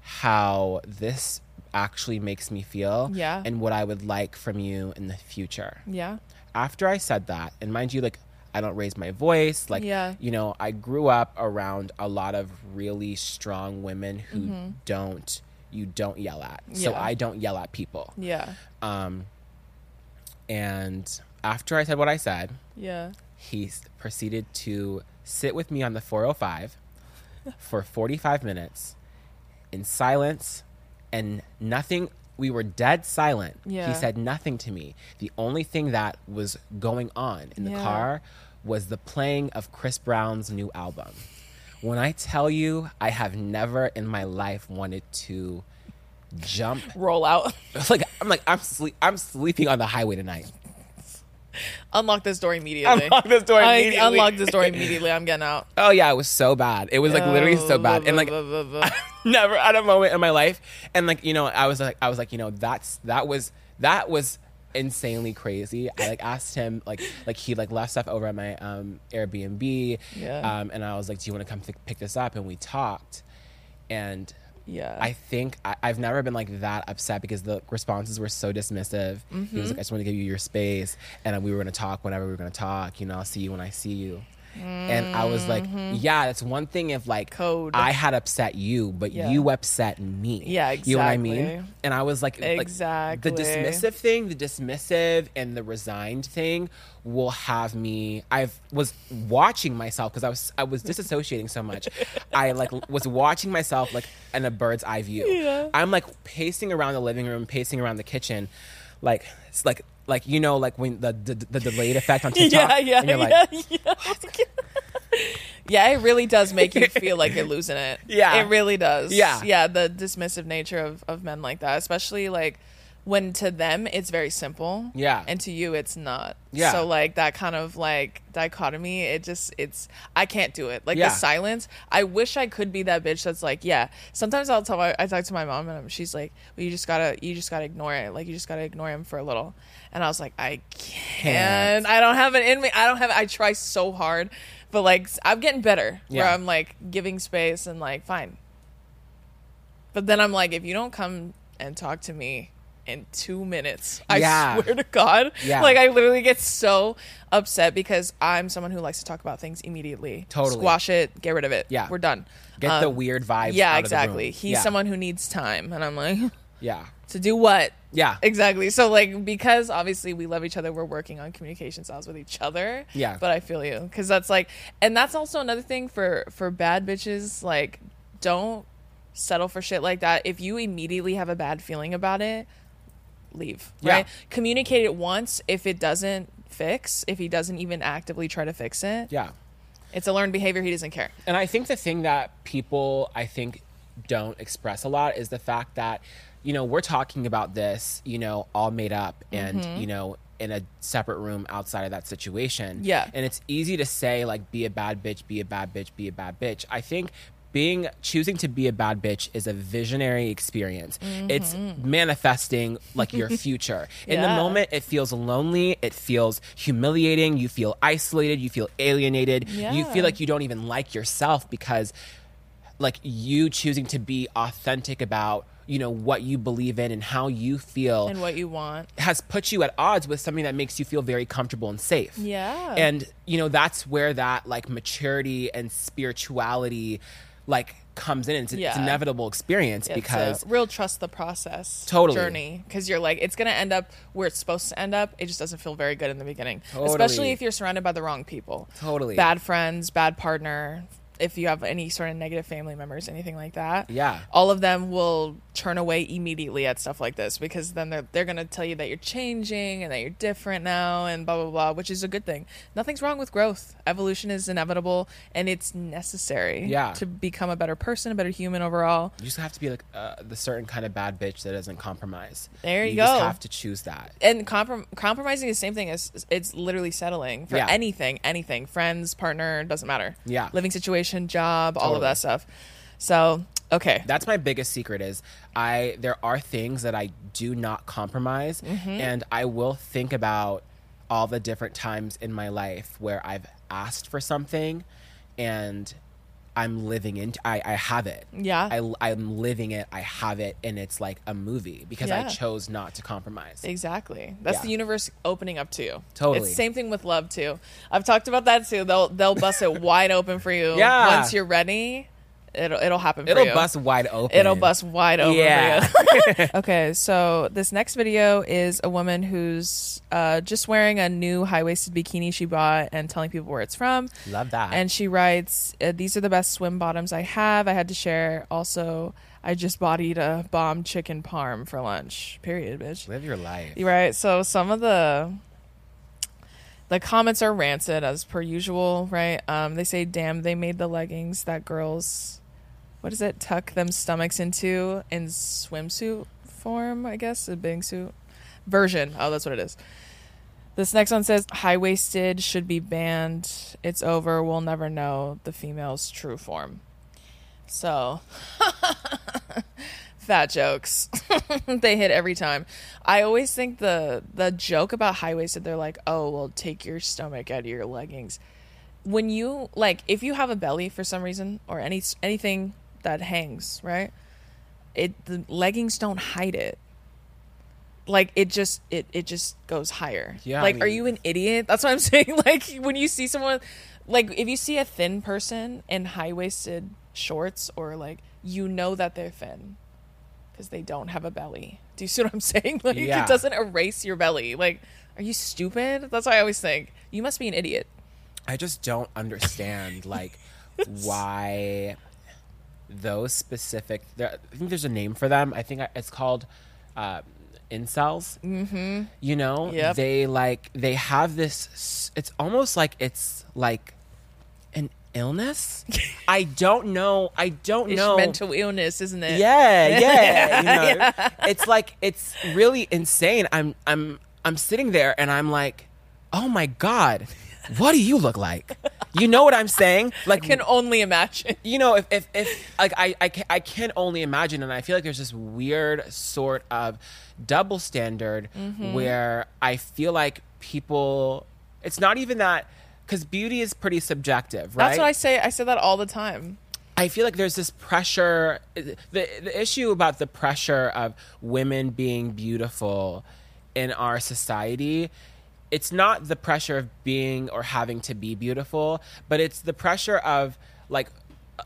[SPEAKER 1] how this actually makes me feel,
[SPEAKER 2] Yeah.
[SPEAKER 1] and what I would like from you in the future
[SPEAKER 2] Yeah.
[SPEAKER 1] after I said that, and mind you, like I don't raise my voice, like
[SPEAKER 2] Yeah.
[SPEAKER 1] you know, I grew up around a lot of really strong women who don't you don't yell at. So
[SPEAKER 2] Mm-hmm.
[SPEAKER 1] I don't yell at people.
[SPEAKER 2] Yeah.
[SPEAKER 1] Um and after I said what I said,
[SPEAKER 2] Yeah.
[SPEAKER 1] he proceeded to sit with me on the 405 for 45 minutes in silence and nothing we were dead silent
[SPEAKER 2] Yeah.
[SPEAKER 1] he said nothing to me the only thing that was going on in the
[SPEAKER 2] Yeah.
[SPEAKER 1] car was the playing of chris brown's new album when i tell you i have never in my life wanted to jump
[SPEAKER 2] Roll out.
[SPEAKER 1] like i'm like i'm sleep i'm sleeping on the highway tonight
[SPEAKER 2] unlock this door immediately.
[SPEAKER 1] Unlock this door
[SPEAKER 2] I
[SPEAKER 1] immediately.
[SPEAKER 2] unlock this door immediately. I'm getting out.
[SPEAKER 1] oh yeah it was so bad it was like literally so bad and like never at a moment in my life and like you know i was like i was like you know that's that was that was insanely crazy i like asked him like like he like left stuff over at my um airbnb
[SPEAKER 2] Yeah.
[SPEAKER 1] um and i was like do you want to come pick pick this up and we talked and
[SPEAKER 2] Yeah.
[SPEAKER 1] I think I, I've never been like that upset because the responses were so dismissive. He
[SPEAKER 2] Mm-hmm.
[SPEAKER 1] was like, "I just want to give you your space," and we were going to talk whenever we were going to talk. You know, I'll see you when I see you. And I was like, "Yeah, that's one thing if like
[SPEAKER 2] Mm-hmm. Code.
[SPEAKER 1] I had upset you, but
[SPEAKER 2] Yeah.
[SPEAKER 1] you upset me.
[SPEAKER 2] Yeah, exactly.
[SPEAKER 1] You know what I mean? And I was like, like,
[SPEAKER 2] Exactly.
[SPEAKER 1] the dismissive thing, the dismissive and the resigned thing will have me. I was watching myself because I was I was disassociating so much. I like was watching myself like in a bird's eye view.
[SPEAKER 2] Yeah.
[SPEAKER 1] I'm like pacing around the living room, pacing around the kitchen, like it's like like you know like when the the, the delayed effect on TikTok.
[SPEAKER 2] yeah, yeah, yeah,
[SPEAKER 1] like,
[SPEAKER 2] yeah. yeah, it really does make you feel like you're losing it.
[SPEAKER 1] Yeah.
[SPEAKER 2] It really does.
[SPEAKER 1] Yeah.
[SPEAKER 2] Yeah, the dismissive nature of, of men like that, especially like when to them it's very simple.
[SPEAKER 1] Yeah.
[SPEAKER 2] And to you it's not.
[SPEAKER 1] Yeah.
[SPEAKER 2] So like that kind of like dichotomy, it just it's I can't do it. Like
[SPEAKER 1] Yeah.
[SPEAKER 2] the silence. I wish I could be that bitch that's like, yeah. Sometimes I'll tell my, I talk to my mom and she's like, well, you just gotta you just gotta ignore it. Like you just gotta ignore him for a little. And I was like, I can't.
[SPEAKER 1] Can't.
[SPEAKER 2] I don't have it in me. I don't have. I try so hard, but like I'm getting better. Where I'm like giving space and like fine. But then I'm like, if you don't come and talk to me in two minutes, I
[SPEAKER 1] Yeah.
[SPEAKER 2] swear to God,
[SPEAKER 1] Yeah.
[SPEAKER 2] like I literally get so upset because I'm someone who likes to talk about things immediately.
[SPEAKER 1] Totally.
[SPEAKER 2] squash it, get rid of it.
[SPEAKER 1] Yeah.
[SPEAKER 2] we're done.
[SPEAKER 1] get the
[SPEAKER 2] Um,
[SPEAKER 1] weird vibes.
[SPEAKER 2] Yeah,
[SPEAKER 1] out of the room.
[SPEAKER 2] exactly. He's
[SPEAKER 1] Yeah.
[SPEAKER 2] someone who needs time, and I'm like,
[SPEAKER 1] Yeah.
[SPEAKER 2] to do what?
[SPEAKER 1] Yeah.
[SPEAKER 2] Exactly. So like because obviously we love each other, we're working on communication styles with each other.
[SPEAKER 1] Yeah.
[SPEAKER 2] But I feel you because that's like, and that's also another thing for for bad bitches. Like, don't settle for shit like that. If you immediately have a bad feeling about it, leave.
[SPEAKER 1] Yeah.
[SPEAKER 2] Right. Communicate it once. If it doesn't fix, if he doesn't even actively try to fix it,
[SPEAKER 1] Yeah.
[SPEAKER 2] it's a learned behavior. He doesn't care.
[SPEAKER 1] And I think the thing that people I think don't express a lot is the fact that you know we're talking about this you know all made up and
[SPEAKER 2] Mm-hmm.
[SPEAKER 1] you know in a separate room outside of that situation.
[SPEAKER 2] Yeah.
[SPEAKER 1] And it's easy to say like be a bad bitch, be a bad bitch, be a bad bitch. I think being choosing to be a bad bitch is a visionary experience. It's manifesting like your future. In the
[SPEAKER 2] Mm-hmm.
[SPEAKER 1] Moment it feels lonely, it feels humiliating, you feel isolated, you feel alienated. You feel like you don't even like yourself because like you choosing to be authentic about you know what you believe in and how you feel
[SPEAKER 2] and what you want.
[SPEAKER 1] has put you at odds with something that makes you feel very comfortable and safe.
[SPEAKER 2] Yeah.
[SPEAKER 1] And you know that's where that like maturity and spirituality like comes in. It's, it's an inevitable experience
[SPEAKER 2] It's
[SPEAKER 1] because
[SPEAKER 2] real trust the process
[SPEAKER 1] Totally.
[SPEAKER 2] journey because you're like it's gonna end up where it's supposed to end up. It just doesn't feel very good in the beginning,
[SPEAKER 1] Totally.
[SPEAKER 2] especially if you're surrounded by the wrong people.
[SPEAKER 1] Totally.
[SPEAKER 2] bad friends, bad partner. If you have any sort of negative family members, anything like that,
[SPEAKER 1] Yeah.
[SPEAKER 2] all of them will turn away immediately at stuff like this because then they're they're gonna tell you that you're changing and that you're different now and blah blah blah, which is a good thing. Nothing's wrong with growth. Evolution is inevitable and it's necessary.
[SPEAKER 1] Yeah.
[SPEAKER 2] to become a better person, a better human overall.
[SPEAKER 1] you just have to be like uh, the certain kind of bad bitch that doesn't compromise.
[SPEAKER 2] There you
[SPEAKER 1] just
[SPEAKER 2] go.
[SPEAKER 1] You just have to choose that.
[SPEAKER 2] and comprom- compromising is the same thing as it's literally settling for
[SPEAKER 1] Yeah.
[SPEAKER 2] anything, anything, friends, partner, doesn't matter.
[SPEAKER 1] Yeah.
[SPEAKER 2] living situation, job, all of that stuff. So okay,
[SPEAKER 1] That's my biggest secret is I there are things that I do not compromise
[SPEAKER 2] Mm-hmm.
[SPEAKER 1] and I will think about all the different times in my life where I've asked for something and I'm living into I, I have it.
[SPEAKER 2] Yeah.
[SPEAKER 1] I, I'm living it. I have it and it's like a movie because I chose not to compromise.
[SPEAKER 2] exactly. That's
[SPEAKER 1] Yeah.
[SPEAKER 2] the universe opening up to you.
[SPEAKER 1] Totally.
[SPEAKER 2] It's the same thing with love too. I've talked about that too. They'll they'll bust it wide open for you.
[SPEAKER 1] Yeah.
[SPEAKER 2] Once you're ready, it'll it'll happen.
[SPEAKER 1] It'll
[SPEAKER 2] you.
[SPEAKER 1] bust wide open.
[SPEAKER 2] It'll bust wide open
[SPEAKER 1] Yeah.
[SPEAKER 2] okay, so this next video is a woman who's uh, just wearing a new high waisted bikini she bought and telling people where it's from.
[SPEAKER 1] Love that.
[SPEAKER 2] And she writes, uh, "These are the best swim bottoms I have. I had to share. Also, I just bodied a bomb chicken parm for lunch. Period, bitch.
[SPEAKER 1] Live your life.
[SPEAKER 2] Right. So some of the the comments are rancid as per usual, right? Um, they say, "Damn, they made the leggings that girls, what is it, tuck them stomachs into in swimsuit form? I guess a bathing suit version. Oh, that's what it is." This next one says, "High waisted should be banned. It's over. We'll never know the female's true form." So, fat jokes. they hit every time. I always think the the joke about high waisted, they're like, oh, well, take your stomach out of your leggings. When you like, if you have a belly for some reason or any anything that hangs, right? It the leggings don't hide it. Like it just it it just goes higher.
[SPEAKER 1] Yeah, I
[SPEAKER 2] Like, are you an idiot? That's what I'm saying. Like when you see someone, like if you see a thin person in high waisted shorts or like you know that they're thin because they don't have a belly. Do you see what I'm saying? Like
[SPEAKER 1] Yeah.
[SPEAKER 2] it doesn't erase your belly. Like, are you stupid? That's what I always think. You must be an idiot.
[SPEAKER 1] I just don't understand like why those specific. I think there's a name for them. I think it's called uh, incels. Mm-hmm. You know,
[SPEAKER 2] Yep.
[SPEAKER 1] they like they have this. It's almost like it's like an illness. I don't know. I don't
[SPEAKER 2] It's
[SPEAKER 1] know.
[SPEAKER 2] mental illness, isn't it?
[SPEAKER 1] Yeah, yeah. you know, It's like it's really insane. I'm I'm I'm sitting there and I'm like, oh my god, what do you look like? You know what I'm saying? Like
[SPEAKER 2] Can only imagine.
[SPEAKER 1] you know, if, if, if like I, I, can, I can only imagine, and I feel like there's this weird sort of double standard
[SPEAKER 2] Mm-hmm.
[SPEAKER 1] where I feel like people, it's not even that, because beauty is pretty subjective, right?
[SPEAKER 2] That's what I say. I say that all the time.
[SPEAKER 1] I feel like there's this pressure. The the issue about the pressure of women being beautiful in our society, it's not the pressure of being or having to be beautiful, but it's the pressure of like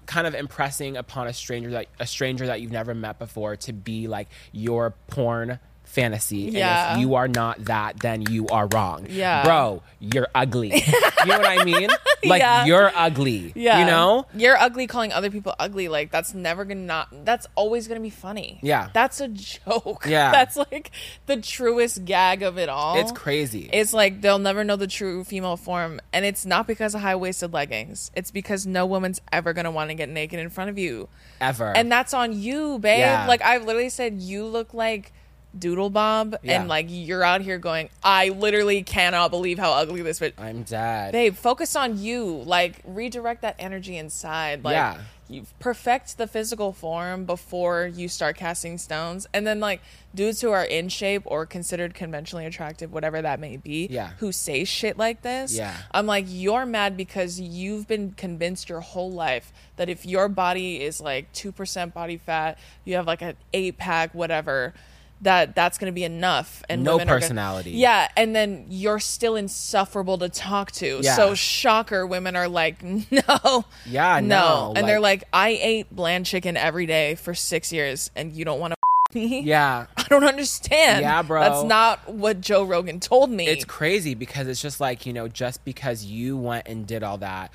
[SPEAKER 1] kind of impressing upon a stranger that a stranger that you've never met before to be like your porn fantasy. And
[SPEAKER 2] Yeah.
[SPEAKER 1] if you are not that, then you are wrong.
[SPEAKER 2] Yeah.
[SPEAKER 1] Bro, you're ugly. you know what I mean? Like
[SPEAKER 2] Yeah.
[SPEAKER 1] you're ugly.
[SPEAKER 2] Yeah.
[SPEAKER 1] You know?
[SPEAKER 2] You're ugly calling other people ugly. Like, that's never gonna not, that's always gonna be funny.
[SPEAKER 1] Yeah.
[SPEAKER 2] That's a joke.
[SPEAKER 1] Yeah.
[SPEAKER 2] That's like the truest gag of it all.
[SPEAKER 1] It's crazy.
[SPEAKER 2] It's like they'll never know the true female form. And it's not because of high waisted leggings, it's because no woman's ever gonna wanna get naked in front of you.
[SPEAKER 1] Ever.
[SPEAKER 2] And that's on you, babe.
[SPEAKER 1] Yeah.
[SPEAKER 2] Like, I've literally said, you look like. Doodle Bob,
[SPEAKER 1] Yeah.
[SPEAKER 2] and like you're out here going, I literally cannot believe how ugly this bitch
[SPEAKER 1] I'm dead.
[SPEAKER 2] babe focus on you like redirect that energy inside like
[SPEAKER 1] Yeah.
[SPEAKER 2] you perfect the physical form before you start casting stones and then like dudes who are in shape or considered conventionally attractive whatever that may be
[SPEAKER 1] Yeah.
[SPEAKER 2] who say shit like this
[SPEAKER 1] Yeah.
[SPEAKER 2] i'm like you're mad because you've been convinced your whole life that if your body is like 2% body fat you have like an eight pack whatever that that's going to be enough and
[SPEAKER 1] No
[SPEAKER 2] are gonna-
[SPEAKER 1] personality.
[SPEAKER 2] yeah and then you're still insufferable to talk to
[SPEAKER 1] Yeah.
[SPEAKER 2] so shocker women are like no
[SPEAKER 1] Yeah, no,
[SPEAKER 2] and they're
[SPEAKER 1] like-
[SPEAKER 2] like i ate bland chicken every day for six years and you don't want to me
[SPEAKER 1] Yeah.
[SPEAKER 2] i don't understand
[SPEAKER 1] Yeah, bro.
[SPEAKER 2] that's not what joe rogan told me
[SPEAKER 1] it's crazy because it's just like you know just because you went and did all that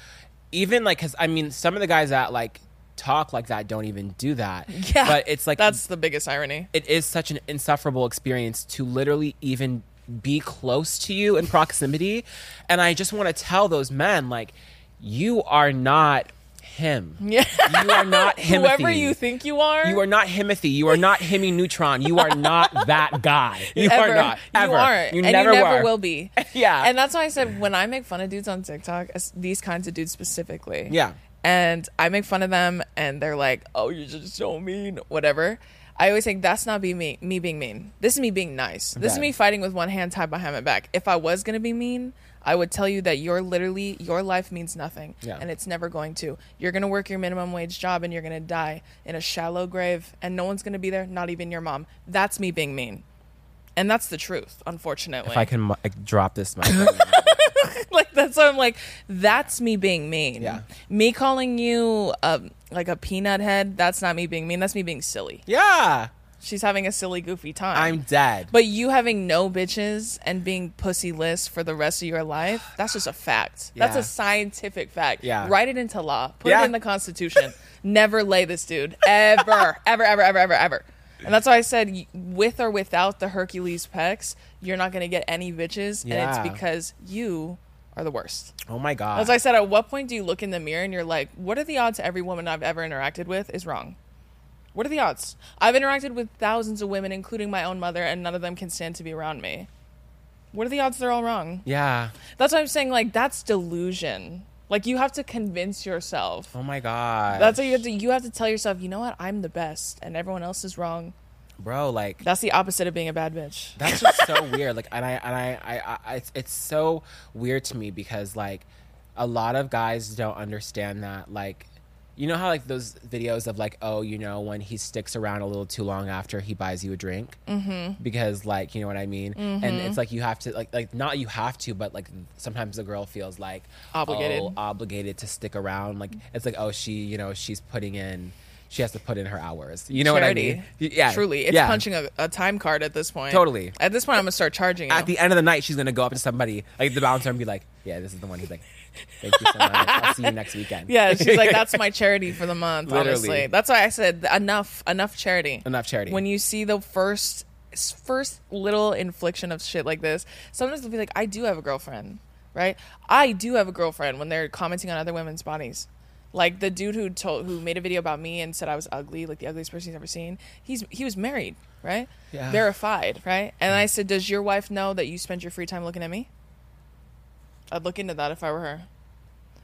[SPEAKER 1] even like because i mean some of the guys that like talk like that don't even do that
[SPEAKER 2] yeah
[SPEAKER 1] but it's like
[SPEAKER 2] that's the biggest irony
[SPEAKER 1] it is such an insufferable experience to literally even be close to you in proximity and i just want to tell those men like you are not him
[SPEAKER 2] yeah
[SPEAKER 1] you are not him
[SPEAKER 2] whoever you think you are
[SPEAKER 1] you are not Himothy. You are not Hemi Neutron. You are not that guy. You
[SPEAKER 2] ever.
[SPEAKER 1] are not. Ever.
[SPEAKER 2] You aren't.
[SPEAKER 1] You
[SPEAKER 2] and
[SPEAKER 1] never,
[SPEAKER 2] you never will be.
[SPEAKER 1] Yeah.
[SPEAKER 2] And that's why I said when I make fun of dudes on TikTok, these kinds of dudes specifically.
[SPEAKER 1] Yeah.
[SPEAKER 2] And I make fun of them and they're like, oh, you're just so mean, whatever. I always think that's not be me, me being mean. This is me being nice. This is me fighting with one hand tied behind my back. If I was going to be mean, I would tell you that you're literally, your life means nothing.
[SPEAKER 1] Yeah.
[SPEAKER 2] And it's never going to. You're going to work your minimum wage job and you're going to die in a shallow grave and no one's going to be there, not even your mom. That's me being mean. And that's the truth, unfortunately.
[SPEAKER 1] If I can like, drop this mic.
[SPEAKER 2] like that's why I'm like, that's me being mean.
[SPEAKER 1] Yeah.
[SPEAKER 2] Me calling you um, like a peanut head, that's not me being mean. That's me being silly.
[SPEAKER 1] yeah.
[SPEAKER 2] She's having a silly, goofy time.
[SPEAKER 1] I'm dead.
[SPEAKER 2] But you having no bitches and being pussyless for the rest of your life, that's just a fact. That's a scientific fact.
[SPEAKER 1] Yeah.
[SPEAKER 2] Write it into law. Put
[SPEAKER 1] Yeah.
[SPEAKER 2] it in the Constitution. Never lay this dude. Ever. ever, ever, ever, ever, ever. And that's why I said, with or without the Hercules pecs, you're not going to get any bitches. And it's because you are the worst.
[SPEAKER 1] oh my god.
[SPEAKER 2] As I said, at what point do you look in the mirror and you're like, what are the odds every woman I've ever interacted with is wrong? What are the odds? I've interacted with thousands of women, including my own mother, and none of them can stand to be around me. What are the odds they're all wrong?
[SPEAKER 1] yeah.
[SPEAKER 2] That's what I'm saying. Like, that's delusion. Like, you have to convince yourself.
[SPEAKER 1] Oh my god.
[SPEAKER 2] That's what you have to. You have to tell yourself, you know what? I'm the best, and everyone else is wrong.
[SPEAKER 1] Bro. Like
[SPEAKER 2] That's the opposite of being a bad bitch.
[SPEAKER 1] that's just so weird. Like, and I and I, I, I it's, it's so weird to me because like a lot of guys don't understand that. Like, you know how like those videos of like, oh, you know, when he sticks around a little too long after he buys you a drink, mm-hmm. because like you know what I mean. And it's like you have to like like not you have to, but like sometimes the girl feels like
[SPEAKER 2] Obligated.
[SPEAKER 1] oh, obligated to stick around. Like it's like oh she you know she's putting in. She has to put in her hours. You know
[SPEAKER 2] Charity.
[SPEAKER 1] what I mean? Yeah,
[SPEAKER 2] Truly, it's
[SPEAKER 1] yeah.
[SPEAKER 2] punching a, a time card at this point.
[SPEAKER 1] Totally.
[SPEAKER 2] At this point, I'm gonna start charging. You.
[SPEAKER 1] at the end of the night, she's gonna go up to somebody like the bouncer and be like, "Yeah, this is the one." He's like, "Thank you so much. I'll see you next weekend."
[SPEAKER 2] Yeah, she's like, that's my charity for the month.
[SPEAKER 1] Literally.
[SPEAKER 2] Honestly, that's why I said enough, enough charity,
[SPEAKER 1] Enough charity.
[SPEAKER 2] When you see the first, first little infliction of shit like this, sometimes they'll be like, I do have a girlfriend, right? I do have a girlfriend when they're commenting on other women's bodies. Like the dude who told, who made a video about me and said I was ugly, like the ugliest person he's ever seen. He's he was married, right?
[SPEAKER 1] Yeah.
[SPEAKER 2] Verified, right? And I said, does your wife know that you spend your free time looking at me? I'd look into that if I were her.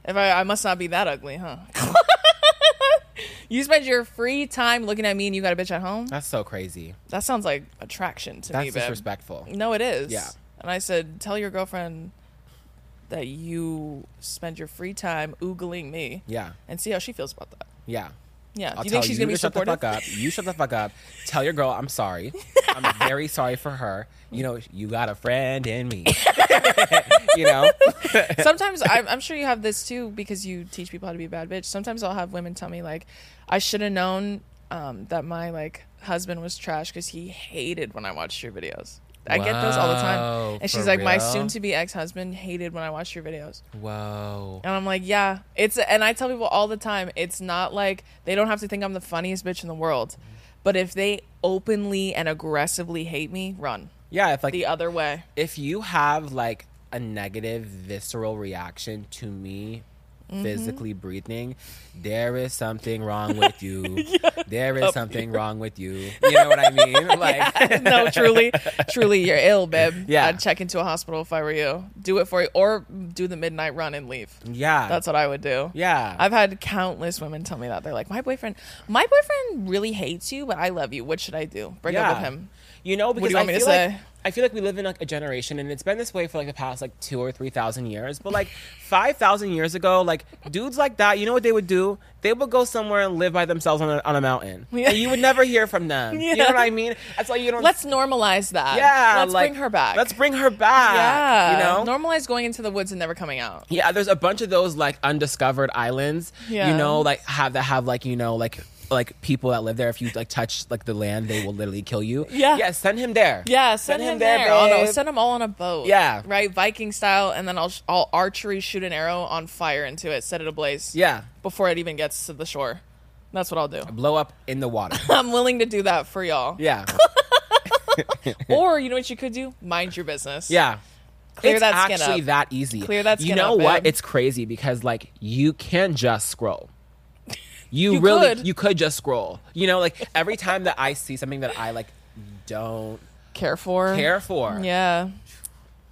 [SPEAKER 2] If I, I must not be that ugly, huh? you spend your free time looking at me and you got a bitch at home?
[SPEAKER 1] That's so crazy.
[SPEAKER 2] That sounds like attraction to
[SPEAKER 1] That's
[SPEAKER 2] me, babe.
[SPEAKER 1] disrespectful.
[SPEAKER 2] No, it is.
[SPEAKER 1] Yeah.
[SPEAKER 2] And I said, tell your girlfriend that you spend your free time oogling me
[SPEAKER 1] Yeah,
[SPEAKER 2] and see how she feels about that.
[SPEAKER 1] yeah.
[SPEAKER 2] Yeah.
[SPEAKER 1] I'll
[SPEAKER 2] Do you think she's
[SPEAKER 1] you
[SPEAKER 2] gonna be
[SPEAKER 1] shut the fuck up. You shut the fuck up. Tell your girl I'm sorry. I'm very sorry for her. You know, you got a friend in me. you know,
[SPEAKER 2] Sometimes I'm, I'm sure you have this too because you teach people how to be a bad bitch. Sometimes I'll have women tell me like, I should have known um, that my like husband was trash because he hated when I watched your videos. I get those all the time, and she's like, my soon-to-be ex-husband hated when I watched your videos,
[SPEAKER 1] whoa.
[SPEAKER 2] and I'm like, yeah, it's. And I tell people all the time, it's not like they don't have to think I'm the funniest bitch in the world, but if they openly and aggressively hate me, run
[SPEAKER 1] Yeah, if like
[SPEAKER 2] the other way.
[SPEAKER 1] if you have like a negative visceral reaction to me Mm-hmm. physically breathing, there is something wrong with you. There is something wrong with you. You know what I mean? Like,
[SPEAKER 2] no, truly, truly, you're ill, babe.
[SPEAKER 1] Yeah.
[SPEAKER 2] I'd check into a hospital if I were you. Do it for you, or do the midnight run and leave.
[SPEAKER 1] yeah.
[SPEAKER 2] That's what I would do.
[SPEAKER 1] yeah.
[SPEAKER 2] I've had countless women tell me that they're like, my boyfriend, my boyfriend really hates you, but I love you. What should I do? Break up with him?
[SPEAKER 1] You know, because
[SPEAKER 2] do you want
[SPEAKER 1] I
[SPEAKER 2] me to
[SPEAKER 1] feel like
[SPEAKER 2] say?
[SPEAKER 1] I feel like we live in like a generation, and it's been this way for like the past like two or three thousand years. But like five thousand years ago, like dudes like that, you know what they would do? They would go somewhere and live by themselves on a, on a mountain.
[SPEAKER 2] Yeah.
[SPEAKER 1] And you would never hear from them. You know what I mean? That's why you don't.
[SPEAKER 2] Let's normalize that.
[SPEAKER 1] yeah,
[SPEAKER 2] let's
[SPEAKER 1] like,
[SPEAKER 2] bring her back.
[SPEAKER 1] Let's bring her back.
[SPEAKER 2] yeah,
[SPEAKER 1] you know.
[SPEAKER 2] normalize going into the woods and never coming out.
[SPEAKER 1] Yeah, there's a bunch of those like undiscovered islands.
[SPEAKER 2] Yeah.
[SPEAKER 1] You know, like have that have like you know like like people that live there. If you like touch like the land, they will literally kill you.
[SPEAKER 2] Yeah.
[SPEAKER 1] Yeah. Send him there.
[SPEAKER 2] Yeah, send, him, there. Oh no,
[SPEAKER 1] babe.
[SPEAKER 2] send them all on a boat.
[SPEAKER 1] Yeah.
[SPEAKER 2] right, Viking style, and then I'll I'll archery shoot an arrow on fire into it, set it ablaze.
[SPEAKER 1] Yeah.
[SPEAKER 2] before it even gets to the shore. That's what I'll do.
[SPEAKER 1] Blow up in the water.
[SPEAKER 2] I'm willing to do that for y'all.
[SPEAKER 1] Yeah.
[SPEAKER 2] Or you know what you could do? Mind your business.
[SPEAKER 1] Yeah.
[SPEAKER 2] Clear
[SPEAKER 1] it's
[SPEAKER 2] that skin
[SPEAKER 1] actually
[SPEAKER 2] up.
[SPEAKER 1] that easy.
[SPEAKER 2] Clear that skin You
[SPEAKER 1] know
[SPEAKER 2] up,
[SPEAKER 1] what?
[SPEAKER 2] babe.
[SPEAKER 1] It's crazy because like you can just scroll. You,
[SPEAKER 2] You
[SPEAKER 1] really
[SPEAKER 2] could.
[SPEAKER 1] you could just scroll. You know, like every time that I see something that I like don't
[SPEAKER 2] Care for.
[SPEAKER 1] care for.
[SPEAKER 2] Yeah.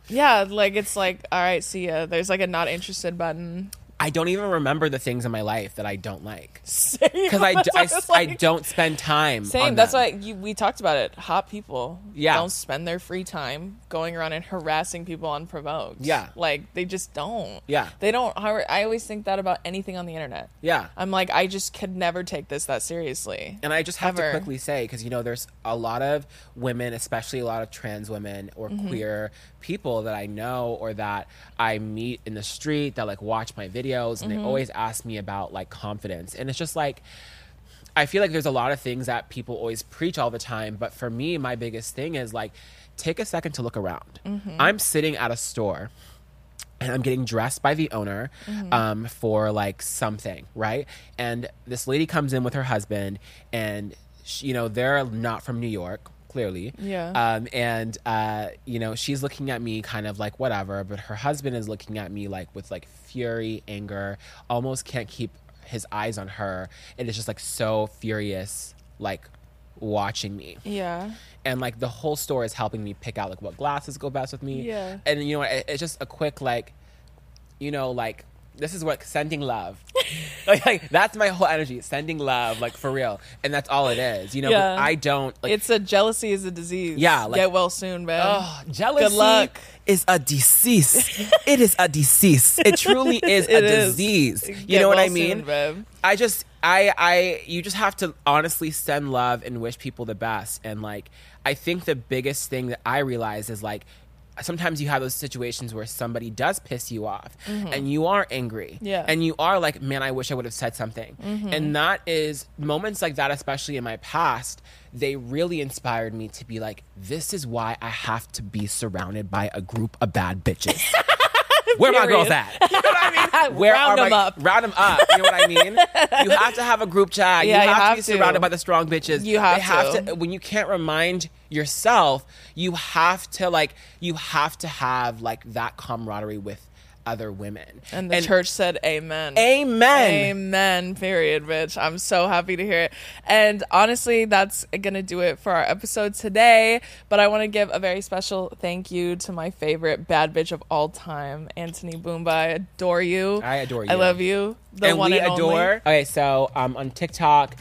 [SPEAKER 2] Yeah, like it's like, all right, see ya. There's like a not interested button.
[SPEAKER 1] I don't even remember the things in my life that I don't like.
[SPEAKER 2] Same.
[SPEAKER 1] Because I, I,
[SPEAKER 2] what it's
[SPEAKER 1] I don't spend time.
[SPEAKER 2] Same. That's why you, we talked about it. Hot people
[SPEAKER 1] Yeah.
[SPEAKER 2] don't spend their free time going around and harassing people unprovoked.
[SPEAKER 1] Yeah.
[SPEAKER 2] Like they just don't.
[SPEAKER 1] Yeah.
[SPEAKER 2] They don't. I I always think that about anything on the internet.
[SPEAKER 1] Yeah.
[SPEAKER 2] I'm like, I just could never take this that seriously.
[SPEAKER 1] And I just have
[SPEAKER 2] Ever.
[SPEAKER 1] to quickly say, because you know, there's a lot of women, especially a lot of trans women or
[SPEAKER 2] Mm-hmm.
[SPEAKER 1] queer people that I know or that I meet in the street that like watch my videos and
[SPEAKER 2] Mm-hmm.
[SPEAKER 1] they always ask me about like confidence. And it's just like, I feel like there's a lot of things that people always preach all the time. But for me, my biggest thing is like, take a second to look around.
[SPEAKER 2] Mm-hmm.
[SPEAKER 1] I'm sitting at a store and I'm getting dressed by the owner
[SPEAKER 2] Mm-hmm.
[SPEAKER 1] um, for like something, right? And this lady comes in with her husband, and she, you know they're not from New York, clearly.
[SPEAKER 2] Yeah.
[SPEAKER 1] Um, and uh, you know she's looking at me kind of like whatever, but her husband is looking at me like with like fury, anger, almost can't keep his eyes on her, and it's just like so furious, like watching me
[SPEAKER 2] Yeah.
[SPEAKER 1] and like the whole store is helping me pick out like what glasses go best with me.
[SPEAKER 2] Yeah.
[SPEAKER 1] And you know, it, it's just a quick like, you know, like this is what sending love. like, like, that's my whole energy, sending love, like for real, and that's all it is. You know,
[SPEAKER 2] Yeah.
[SPEAKER 1] I don't like.
[SPEAKER 2] it's a jealousy is a disease.
[SPEAKER 1] Yeah, like-
[SPEAKER 2] Get well soon, man.
[SPEAKER 1] Oh, jealousy
[SPEAKER 2] luck.
[SPEAKER 1] is a disease. it is a disease. It truly is a
[SPEAKER 2] It is.
[SPEAKER 1] disease. You
[SPEAKER 2] Get
[SPEAKER 1] know what I mean?
[SPEAKER 2] soon.
[SPEAKER 1] I just I I you just have to honestly send love and wish people the best. And like I think the biggest thing that I realize is like sometimes you have those situations where somebody does piss you off and you are angry.
[SPEAKER 2] Mm-hmm. Yeah. Mm-hmm.
[SPEAKER 1] And you are like, man, I wish I would have said something. And that is moments like that, especially in my past, they really inspired me to be like, this is why I have to be surrounded by a group of bad bitches. Where my girls at? You know what I mean? Where
[SPEAKER 2] Round
[SPEAKER 1] are
[SPEAKER 2] 'em
[SPEAKER 1] my,
[SPEAKER 2] up.
[SPEAKER 1] Round them up. You know what I mean? you have to have a group chat.
[SPEAKER 2] Yeah,
[SPEAKER 1] you,
[SPEAKER 2] you
[SPEAKER 1] have,
[SPEAKER 2] have
[SPEAKER 1] to be
[SPEAKER 2] to.
[SPEAKER 1] surrounded by the strong bitches.
[SPEAKER 2] You have
[SPEAKER 1] have
[SPEAKER 2] to.
[SPEAKER 1] to. When you can't remind yourself, you have to like. You have to have like that camaraderie with other women.
[SPEAKER 2] And the church said amen.
[SPEAKER 1] Amen.
[SPEAKER 2] Amen. Period, bitch. I'm so happy to hear it. And honestly, that's gonna do it for our episode today. But I want to give a very special thank you to my favorite bad bitch of all time, Antoni Bumba. I adore you.
[SPEAKER 1] I adore you.
[SPEAKER 2] I love you. The
[SPEAKER 1] and
[SPEAKER 2] one
[SPEAKER 1] we
[SPEAKER 2] and
[SPEAKER 1] adore.
[SPEAKER 2] only.
[SPEAKER 1] Okay, so um, on TikTok,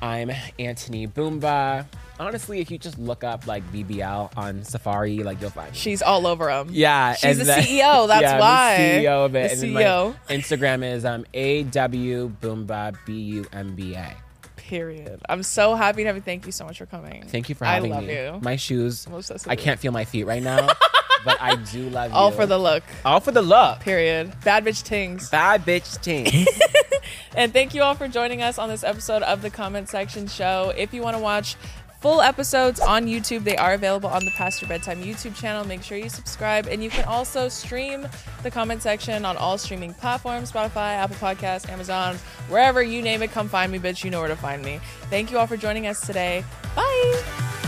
[SPEAKER 1] I'm Antoni Bumba. Honestly, if you just look up like BBL on Safari, like you'll find.
[SPEAKER 2] She's all over him.
[SPEAKER 1] Yeah,
[SPEAKER 2] She's
[SPEAKER 1] and
[SPEAKER 2] the
[SPEAKER 1] then-
[SPEAKER 2] CEO. That's
[SPEAKER 1] yeah,
[SPEAKER 2] why.
[SPEAKER 1] the CEO of it.
[SPEAKER 2] The
[SPEAKER 1] and then
[SPEAKER 2] CEO.
[SPEAKER 1] Instagram is um aw bumba b u m b a.
[SPEAKER 2] Period. I'm so happy to have you. Thank you so much for coming.
[SPEAKER 1] Thank you for having me.
[SPEAKER 2] I love
[SPEAKER 1] me.
[SPEAKER 2] you.
[SPEAKER 1] My shoes.
[SPEAKER 2] I'm obsessed with
[SPEAKER 1] I can't feel my feet right now, but I do love you.
[SPEAKER 2] all for the look.
[SPEAKER 1] all for the look.
[SPEAKER 2] Period. Bad bitch tings.
[SPEAKER 1] Bad bitch team.
[SPEAKER 2] And thank you all for joining us on this episode of the Comment Section Show. If you want to watch full episodes on YouTube, they are available on the Pastor Bedtime YouTube channel. Make sure you subscribe. And you can also stream the comment section on all streaming platforms Spotify, Apple Podcasts, Amazon, wherever you name it. Come find me, bitch. You know where to find me. Thank you all for joining us today. Bye.